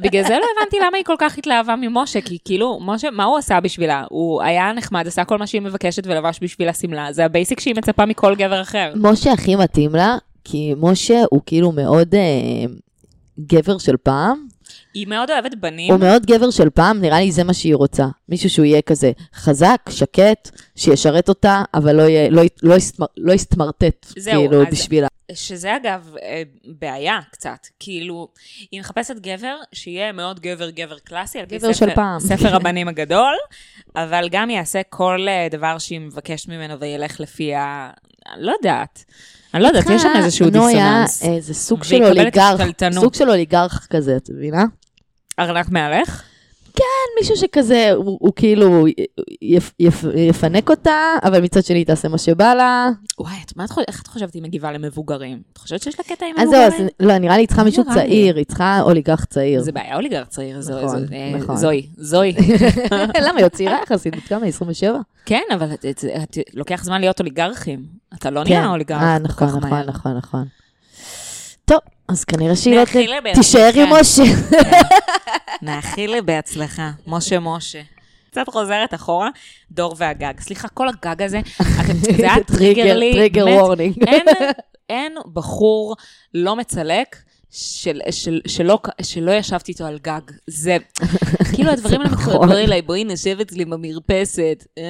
בגלל זה לא הבנתי למה היא כל כך התלהבה ממשה, כי כאילו, משה, מה הוא עשה בשבילה? הוא היה נחמד, עשה כל מה שהיא מבקשת ולבש בשבילה שמלה, זה ה basic שהיא מצפה מכל גבר אחר. משה הכי מתאים לה, כי משה הוא כאילו מאוד אה, גבר של פעם. היא מאוד אוהבת בנים. הוא מאוד גבר של פעם, נראה לי זה מה שהיא רוצה. מישהו שהוא יהיה כזה חזק, שקט, שישרת אותה, אבל לא, יהיה, לא, לא, יסתמר, לא יסתמרטט, זהו, כאילו, אז- בשבילה. שזה אגב אה, בעיה קצת, כאילו, היא מחפשת גבר שיהיה מאוד גבר גבר קלאסי, על פי גבר ספר, של פעם. ספר הבנים הגדול, אבל גם יעשה כל אה, דבר שהיא מבקשת ממנו וילך לפי ה... אני לא יודעת. אני לא יודעת, יש שם איזשהו נויה, דיסוננס. אה, זה סוג של אוליגרך. סוג של אוליגרך כזה, את מבינה? ארנק מהלך? מישהו שכזה, הוא, הוא כאילו יפ, יפ, יפנק אותה, אבל מצד שני תעשה מה שבא לה. וואי, את- מה את חושבת, איך את חושבת היא מגיבה למבוגרים? את חושבת שיש לה קטע עם אז זהו, אז מבוגרים? לא, נראה לי היא צריכה מישהו נראה לי. צעיר, היא צריכה אוליגרך צעיר. זה בעיה אוליגר צעיר, זו- נכון, זו- אה, נכון. זוהי, זוהי. למה, היא עוד צעירה יחסית, בת כמה? 27? כן, אבל את- את- את- לוקח זמן להיות אוליגרכים. אתה לא נהיה אוליגרך אה, נכון, נכון. נכון, נכון. טוב, אז כנראה שהיא לא. תישאר עם משה. נאחל לי בהצלחה, משה משה. קצת חוזרת אחורה, דור והגג. סליחה, כל הגג הזה, זה היה טריגר לי. טריגר וורנינג. אין בחור לא מצלק של, של, שלא, שלא ישבתי איתו על גג. זה, כאילו הדברים האלה נכון. מתחילים, בואי אליי, בואי נשב אצלי במרפסת. אה,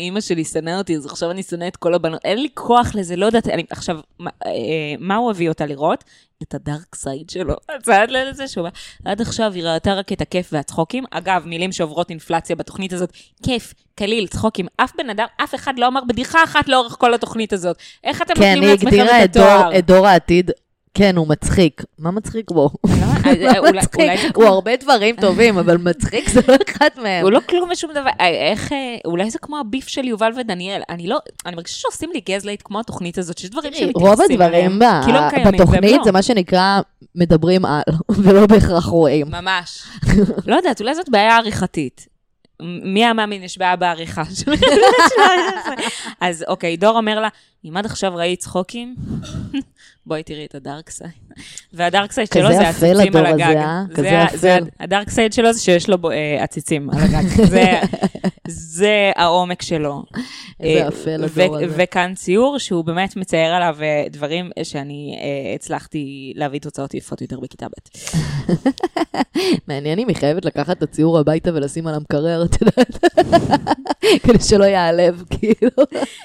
אימא שלי שנאה אותי, אז עכשיו אני שונא את כל הבנות. אין לי כוח לזה, לא יודעת. אני, עכשיו, מה, אה, מה הוא הביא אותה לראות? את ה dark side שלו. אז עד לזה שהוא עד עכשיו היא ראתה רק את הכיף והצחוקים. אגב, מילים שעוברות אינפלציה בתוכנית הזאת, כיף, קליל, צחוקים. אף בן אדם, אף אחד לא אמר בדיחה אחת לאורך כל התוכנית הזאת. איך אתם כן, נותנים היא לעצמכם הגדירה את את דור- התואר? את דור העתיד. כן, הוא מצחיק. מה מצחיק בו? לא, אה, אולי- מצחיק. אולי זה הוא הרבה דברים טובים, אבל מצחיק זה לא אחד מהם. הוא לא כלום ושום דבר, אה, איך, אה, אולי זה כמו ה beef של יובל ודניאל, אני לא, אני מרגישה שעושים לי gaslight כמו התוכנית הזאת, שיש דברים שמתייחסים רוב הדברים והם בתוכנית לא. זה מה שנקרא מדברים על, ולא בהכרח רואים. ממש. לא יודעת, אולי זאת בעיה עריכתית. מי המאמין יש בעיה בעריכה? אז אוקיי, דור אומר לה, אם עד עכשיו ראית צחוקים, בואי תראי את ה dark side. וה dark side כזה שלו זה עציצים על הזה, הגג. אה? זה כזה ה- יפה. זה ה- ה dark side שלו זה שיש לו אה, עציצים על הגג. זה- זה העומק שלו. איזה אה, יפה ו- לדור הזה. וכאן ציור שהוא באמת מצייר עליו אה, דברים שאני אה, הצלחתי להביא תוצאות יפות יותר בכיתה ב'. מעניין אם היא חייבת לקחת את הציור הביתה ולשים על המקרר, את יודעת? כדי שלא ייעלב, כאילו.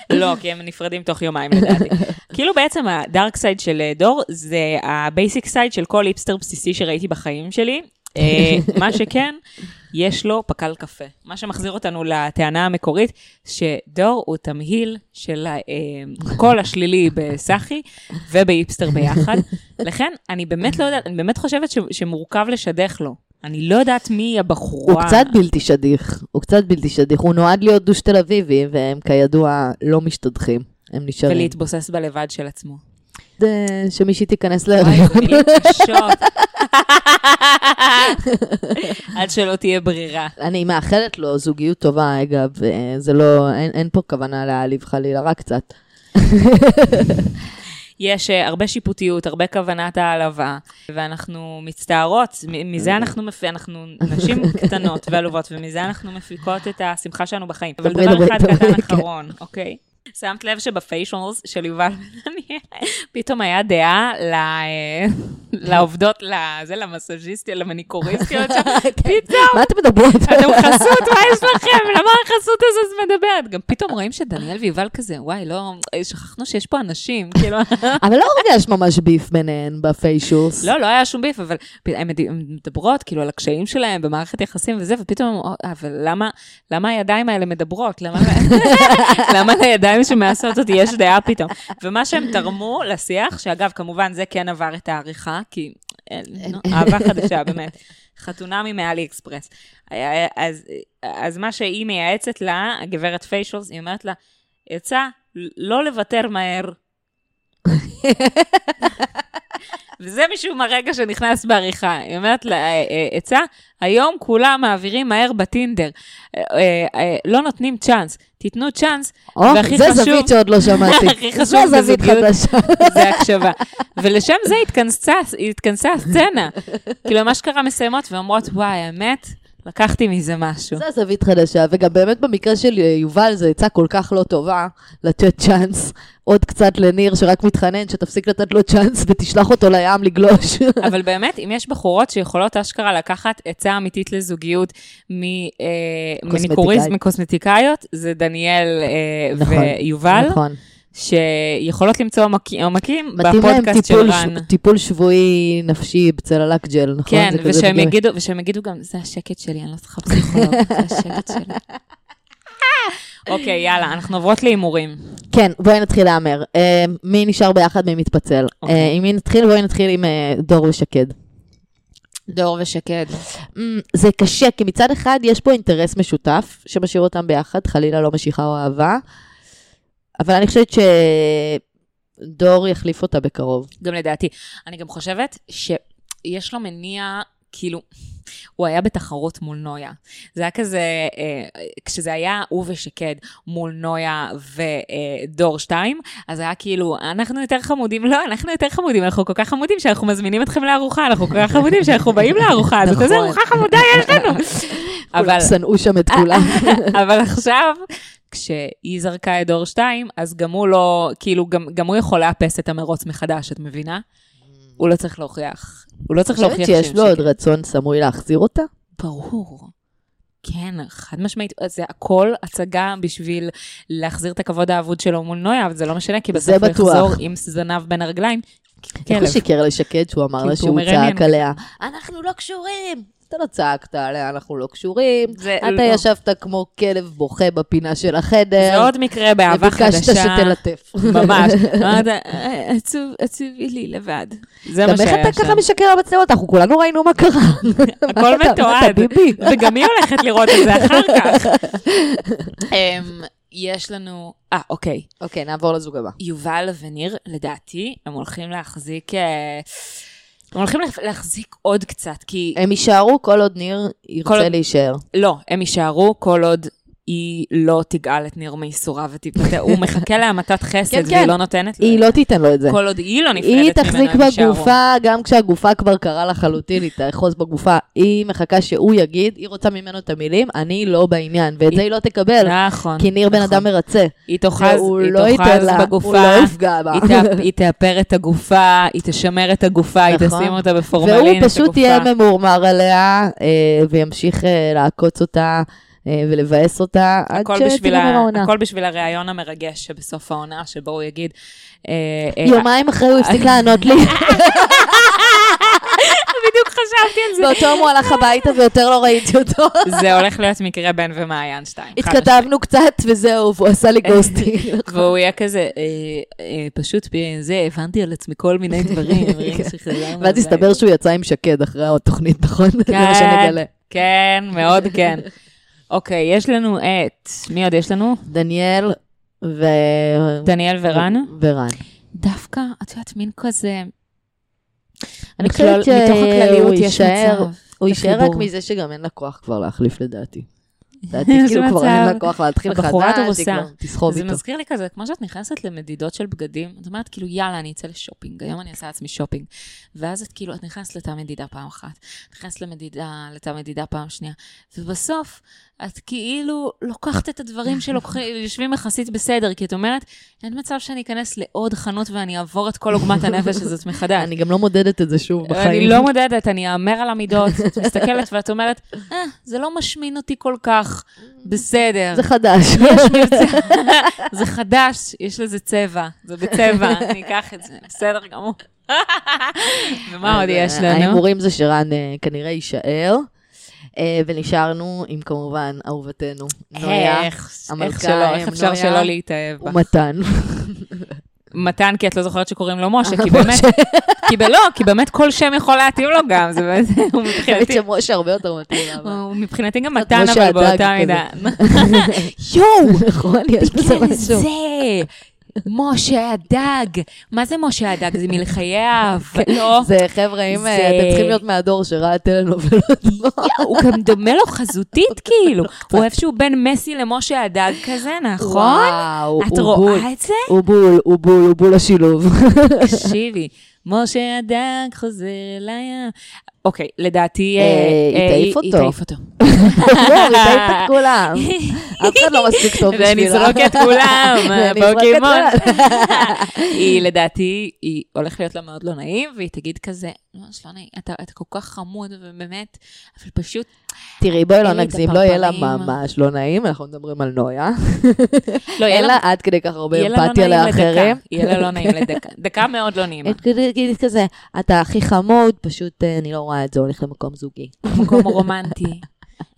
לא, כי הם נפרדים תוך יומיים לדעתי. כאילו בעצם ה dark side של אה, דור זה ה basic side של כל היפסטר בסיסי שראיתי בחיים שלי. אה, מה שכן, יש לו פקל קפה. מה שמחזיר אותנו לטענה המקורית, שדור הוא תמהיל של הקול השלילי בסאחי ובהיפסטר ביחד. לכן, אני באמת לא יודעת, אני באמת חושבת ש- שמורכב לשדך לו. אני לא יודעת מי הבחורה. הוא קצת בלתי שדיך, הוא קצת בלתי שדיך. הוא נועד להיות דוש תל אביבי, והם כידוע לא משתדכים. הם נשארים. ולהתבוסס בלבד של עצמו. זה שמישהי תיכנס וואי, להריון. זה קשות. עד שלא תהיה ברירה. אני מאחלת לו זוגיות טובה, אגב, אה, זה לא, אין, אין פה כוונה להעליב חלילה, רק קצת. יש אה, הרבה שיפוטיות, הרבה כוונת העלבה, ואנחנו מצטערות, מזה אנחנו, מפ... אנחנו נשים קטנות ועלובות, ומזה אנחנו מפיקות את השמחה שלנו בחיים. אבל דבר אחד קטן כן. אחרון, אוקיי? שמת לב שבפיישלס של יובל ודניאל, פתאום היה דעה ל... אה, לעובדות, לזה, למסאז'יסטיות, למניקוריסטיות שם, פתאום, מה אתם מדברות? אתם חסות, מה יש לכם? למה החסות הזאת מדברת? גם פתאום רואים שדניאל ויובל כזה, וואי, לא, שכחנו שיש פה אנשים, כאילו... אבל לא הרגש ממש ביף ביניהן בפיישוס. לא, לא היה שום ביף, אבל הן מד- הן מדברות כאילו על הקשיים שלהם במערכת יחסים וזה, ופתאום, "אה, אבל למה, למה הידיים האלה מדברות? למה, למה לידיים שמעשות אותי יש דעה פתאום? ומה שהם תרמו לשיח, שאגב, כמובן, זה כן עבר את העריכה, כי אה, אהבה חדשה, באמת. חתונמי מאלי אקספרס. אז, אז מה שהיא מייעצת לה, הגברת פיישלס, היא אומרת לה, עצה, לא לוותר מהר. וזה משום הרגע שנכנס בעריכה. היא אומרת לה, אה, אה, עצה, היום כולם מעבירים מהר בטינדר. אה, לא נותנים צ'אנס, תיתנו צ'אנס, והכי זה חשוב- זווית שעוד לא שמעתי. הכי חשוב זה זווית. חדשה. זה הקשבה. ולשם זה התכנסה הסצנה. כאילו, מה שקרה מסיימות ואומרות, וואי, האמת, לקחתי מזה משהו. זה זווית חדשה, וגם באמת במקרה של יובל זו עצה כל כך לא טובה לתת צ'אנס עוד קצת לניר שרק מתחנן שתפסיק לתת לו צ'אנס ותשלח אותו לים לגלוש. אבל באמת, אם יש בחורות שיכולות אשכרה לקחת עצה אמיתית לזוגיות ממניקוריזם, מקוסמטיקאיות, זה דניאל אה, נכון, ויובל, נכון. שיכולות למצוא עומק- עומקים מתאים להם בפודקאסט של רן. ש... טיפול שבועי נפשי בצללק ג'ל, נכון? כן, ושהם. יגידו, ושהם יגידו גם, זה השקט שלי, אני לא צריכה פסיכולוג, זה השקט שלי. אוקיי, יאללה, אנחנו עוברות להימורים. כן, בואי נתחיל להמר. אה, מי נשאר ביחד, מי מתפצל. אוקיי. אה, עם מי נתחיל? בואי נתחיל עם אה, דור ושקד. דור ושקד. Mm, זה קשה, כי מצד אחד יש פה אינטרס משותף שמשאיר אותם ביחד, חלילה לא משיכה או אהבה, אבל אני חושבת שדור יחליף אותה בקרוב. גם לדעתי. אני גם חושבת שיש לו מניע, כאילו, הוא היה בתחרות מול נויה. זה היה כזה, אה, כשזה היה הוא ושקד מול נויה ודור 2, אז היה כאילו, אנחנו יותר חמודים, לא, אנחנו יותר חמודים, אנחנו כל כך חמודים שאנחנו מזמינים אתכם לארוחה, אנחנו כל כך חמודים שאנחנו באים לארוחה הזאת, איזה נכון. ארוחה חמודה יש לנו. אבל, שנאו שם את כולם. אבל עכשיו, כשהיא זרקה את דור 2, אז גם הוא לא, כאילו, גם, גם הוא יכול לאפס את המרוץ מחדש, את מבינה? הוא לא צריך להוכיח. הוא לא צריך להוכיח שיש לו עוד שקר. רצון סמוי להחזיר אותה? ברור. כן, חד משמעית, זה הכל הצגה בשביל להחזיר את הכבוד האבוד שלו מול נויה, אבל זה לא משנה, כי בסוף הוא. יחזור עם זנב בין הרגליים. איך. הוא שיקר לשקד שהוא אמר לה שהוא צעק עליה? אנחנו לא קשורים. אתה לא צעקת עליה, אנחנו לא קשורים. זה אתה לא. ישבת כמו כלב בוכה בפינה של החדר. זה עוד מקרה באהבה חדשה. וביקשת שתלטף. ממש. "אה, עצוב, עצובי לי לבד. זה מה גם איך שהיה אתה שם. ככה משקר למצלמות? אנחנו כולנו ראינו מה קרה. הכל מתועד. וגם היא הולכת לראות את זה אחר כך. אמ, יש לנו, אה, אוקיי. אוקיי, נעבור לזוג הבא. יובל וניר, לדעתי, הם הולכים להחזיק... אה, הם הולכים להח- להחזיק עוד קצת, כי... הם יישארו כל עוד ניר כל ירצה עוד- להישאר. לא, הם יישארו כל עוד היא לא תגאל את ניר מייסורה ותתפטר. הוא מחכה להמתת חסד כן, והיא כן. לא נותנת לו. היא לא תיתן לו את זה. כל עוד היא לא נפרדת ממנו, היא תחזיק. בגופה, גם כשהגופה כבר קרה לחלוטין, היא תאחוז בגופה. היא מחכה שהוא יגיד, היא רוצה ממנו את המילים, אני לא בעניין, ואת זה היא לא תקבל, נכון. כי ניר בן נכון. אדם מרצה. היא היא לא תאחז לה, הוא בגופה, לא יפגע בה. היא תאפ- היא תאפר את הגופה, היא תשמר את הגופה, היא נכון. תשים אותה בפורמלין, והוא. פשוט יהיה ממורמר עליה, אה, וימשיך אה, לעקוץ אותה ולבאס אותה, עד שתיגמר. העונה. הכל בשביל הריאיון המרגש שבסוף העונה, שבו הוא יגיד... אה, אה, יומיים אחרי הוא הפסיק לענות לי, בדיוק חשבתי על זה. באותו יום הוא הלך הביתה ויותר לא ראיתי אותו. זה הולך להיות מקרה בן ומעיין שתיים. התכתבנו קצת וזהו, והוא עשה לי ghosting. והוא יהיה כזה, אה, אה, פשוט זה, הבנתי על עצמי כל מיני דברים. שחזרנו ואז. הסתבר שהוא יצא עם שקד אחרי התוכנית, נכון? כן. כן, מאוד כן. אוקיי, יש לנו את, מי עוד יש לנו? דניאל ו... דניאל ורן. ורן. דווקא, את יודעת, מין כזה... אני חושבת שהוא יש יישאר-. הוא יישאר רק. מזה שגם אין לה כוח כבר להחליף לדעתי. לדעתי כאילו כבר. אין לה כוח להתחיל חדש, היא. כבר תסחוב זה איתו. מזכיר לי כזה, כמו שאת נכנסת למדידות של בגדים, את אומרת כאילו, יאללה, אני אצא לשופינג, היום אני אעשה לעצמי שופינג. ואז את כאילו, את נכנסת לתא מדידה פעם אחת, נכנסת למדידה, לתא מדידה פעם שנייה, ובסוף, את כאילו לוקחת את הדברים שיושבים יחסית בסדר, כי את אומרת, אין מצב שאני אכנס לעוד חנות ואני אעבור את כל עוגמת הנפש הזאת מחדש. אני גם לא מודדת את זה שוב בחיים. אני לא מודדת, אני אאמר על המידות, את מסתכלת ואת אומרת, אה, זה לא משמין אותי כל כך, בסדר. זה חדש. זה חדש, יש לזה צבע, זה בצבע, אני אקח את זה, בסדר גמור. ומה עוד אז, יש אה, לנו? ההימורים זה שרן אה, כנראה יישאר. אה, ונשארנו עם כמובן אהובתנו, נויה איך, איך המלכה, שלא, איך אם אפשר שלא להתאהב בה? ומתן. מתן, כי את לא זוכרת שקוראים לו משה, כי באמת, כי לא, כי באמת כל שם יכול להתאים לו גם, זה באמת, הוא האמת מבחינתי, שמשה הרבה יותר מתאים. הוא מבחינתי גם מתן, אבל באותה. מידה. יואו, נכון, יש בזה משהו. משה הדג. מה זה משה הדג? זה מלחיי האהבה. לא. זה חבר'ה, אם אה, אתם צריכים להיות מהדור שראה טלנובלות. הוא גם דומה לו חזותית, כאילו. הוא איפשהו בין מסי למשה הדג כזה, נכון? וואו, את הוא בול. רואה את זה? הוא בול, הוא בול, הוא בול השילוב. תקשיבי, משה הדג חוזר אליי. אוקיי, לדעתי... אה, היא תעיף היא אותו. תעיף אותו. לא, היא תעיף את כולם. אף אחד לא מספיק טוב בשבילה. ואני אזרוק את כולם, פוקימון. כולם. היא לדעתי, היא הולך להיות לה מאוד לא נעים, והיא תגיד כזה, לא, זה לא נעים, אתה אתה כל כך חמוד, ובאמת, אבל פשוט, תראי, בואי לא נגזים, לא יהיה לה. ממש לא נעים, אנחנו מדברים על נויה. לא, יהיה אין לה עד כדי כך הרבה לא אמפתיה לאחרים. לדקה, יהיה לה לא נעים לדקה. דקה מאוד לא נעימה. את כדי- תגידי כזה, אתה הכי חמוד, פשוט אה, אני לא רואה את זה, הולך למקום זוגי. מקום רומנטי.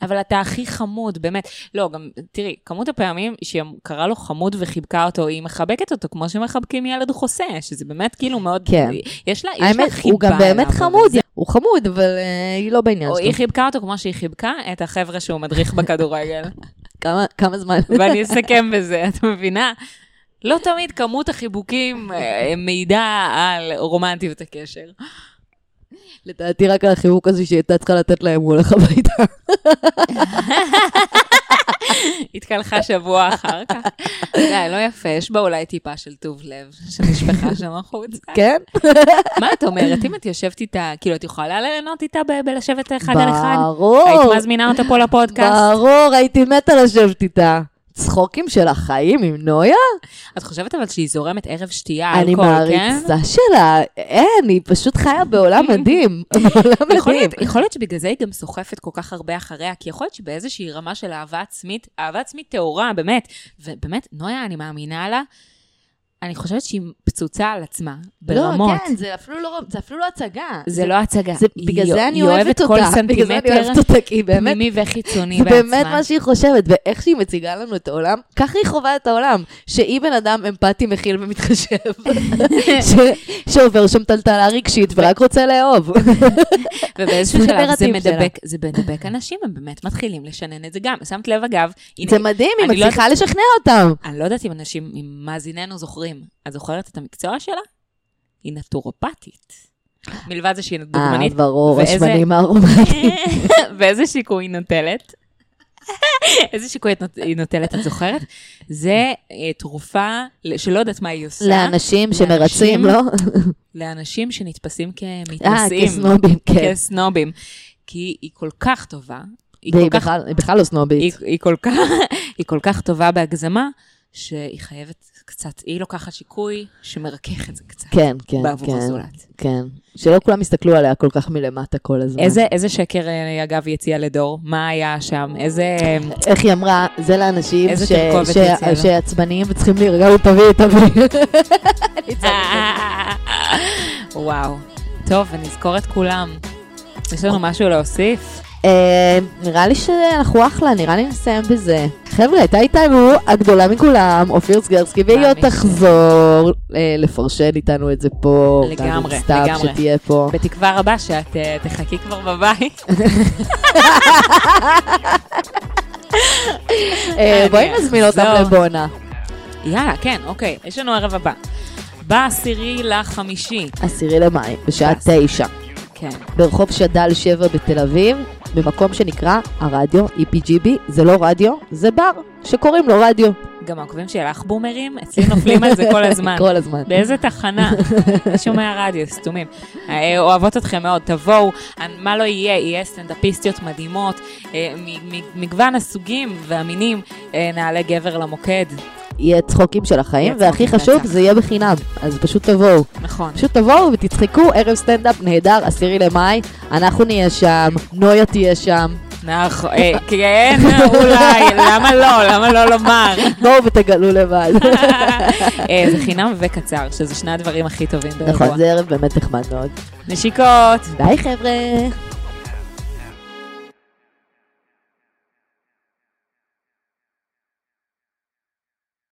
אבל אתה הכי חמוד, באמת. לא, גם, תראי, כמות הפעמים שהיא קראה לו חמוד וחיבקה אותו, היא מחבקת אותו כמו שמחבקים ילד חוסה, שזה באמת כאילו מאוד... כן. יש לה, יש לה האמת, חיבה הוא גם באמת חמוד, זה- הוא חמוד, אבל אה, היא לא בעניין שלו. היא חיבקה אותו כמו שהיא חיבקה את החבר'ה שהוא מדריך בכדורגל. כמה- כמה זמן? ואני אסכם בזה, את מבינה? לא תמיד כמות החיבוקים אה, מעידה על רומנטיות הקשר. לדעתי רק על החיבוק הזה שהיא הייתה צריכה לתת להם, הוא הולך הביתה. התקלחה שבוע אחר כך. די, לא יפה, יש בה אולי טיפה של טוב לב שנשפכה שם החוצה. כן? מה את אומרת? אם את יושבת איתה, כאילו, את יכולה ליהנות איתה בלשבת אחד על אחד? ברור. היית מזמינה אותה פה לפודקאסט? ברור, הייתי מתה לשבת איתה. צחוקים של החיים עם נויה? את חושבת אבל שהיא זורמת ערב שתייה, אני אלכוהול, כן? מעריצה שלה. אין, היא פשוט חיה בעולם מדהים. בעולם מדהים. יכול להיות שבגלל זה היא גם סוחפת כל כך הרבה אחריה, כי יכול להיות שבאיזושהי רמה של אהבה עצמית, אהבה עצמית טהורה, באמת, ובאמת, נויה, אני מאמינה לה, אני חושבת שהיא פצוצה על עצמה, ברמות. לא, כן, זה אפילו לא, זה אפילו לא הצגה. זה לא הצגה. זה, בגלל זה אני היא אוהבת כל אותה. בגלל זה אני סנטימטר אוהבת אותה, כי היא באמת, פנימי וחיצוני זה בעצמה. באמת מה שהיא חושבת, ואיך שהיא מציגה לנו את העולם, ככה היא חווה את העולם. שהיא בן אדם אמפתי, מכיל ומתחשב, ש- שעובר שם טלטלה רגשית ורק רוצה לאהוב. ובאיזשהו זה שלב זה. מדבק, זה מדבק אנשים, הם באמת מתחילים לשנן את זה גם. שמת לב, אגב, הנה, זה מדהים, היא לא מצליחה לשכנע אותם. אני לא יודעת אם אנשים, אם מאזיננו זוכרים. את זוכרת את המקצוע שלה? היא נטורופטית. מלבד זה שהיא אה, דוגמנית. ברור, ואיזה- השמנים הארומטיים. ואיזה שיקוי היא נוטלת? איזה שיקוי היא נוטלת, את זוכרת? זה אה, תרופה שלא יודעת מה היא עושה. לאנשים שמרצים, לא? לאנשים שנתפסים אה, כמתנשאים. כסנובים, כן. כסנובים. כי היא כל כך טובה. היא והיא כל כך בכלל- היא בכלל לא סנובית. היא כל כך טובה בהגזמה, שהיא חייבת קצת, היא לוקחת שיקוי שמרכך את זה קצת. כן, כן, בעבור כן, הזולת. כן. שלא כולם יסתכלו עליה כל כך מלמטה כל הזמן. איזה, איזה שקר, אה, אגב, היא הציעה לדור? מה היה שם? איזה... איך היא אמרה, זה לאנשים ש- ש- לה. שעצבניים וצריכים להירגע, תביא, תביא. צוחקת. וואו. טוב, ונזכור את כולם. יש לנו משהו להוסיף? אה, נראה לי שאנחנו אחלה, נראה לי נסיים בזה. חבר'ה, הייתה איתנו הגדולה מכולם, אופיר סגרסקי, והיא עוד. תחזור אה, לפרשן איתנו את זה פה. לגמרי, לגמרי. שתהיה פה. בתקווה רבה שאת אה, תחכי כבר בבית. בואי נזמין אותם. לבונה. יאללה, כן, אוקיי, יש לנו ערב הבא. בעשירי לחמישי. עשירי למאי, בשעה. תשע. כן. ברחוב שד"ל 7 בתל אביב, במקום שנקרא הרדיו EPGB, זה לא רדיו, זה בר שקוראים לו רדיו. גם העוקבים של לך בומרים, אצלי נופלים על זה כל הזמן. כל הזמן. באיזה תחנה? שומע רדיו, סתומים. אה, אוהבות אתכם מאוד, תבואו, מה לא יהיה, יהיה סטנדאפיסטיות מדהימות, אה, מגוון הסוגים והמינים, אה, נעלה גבר למוקד, יהיה צחוקים של החיים, והכי חשוב. זה יהיה בחינם. אז פשוט תבואו. נכון. פשוט תבואו ותצחקו, ערב סטנדאפ נהדר, עשירי למאי, אנחנו נהיה שם, נויה תהיה שם. נכון, אה, כן, אולי, למה לא? למה לא לומר? בואו ותגלו לבד. אה, זה חינם וקצר, שזה שני הדברים הכי טובים באירוע. נכון, זה ערב באמת נחמד מאוד. נשיקות. ביי חבר'ה.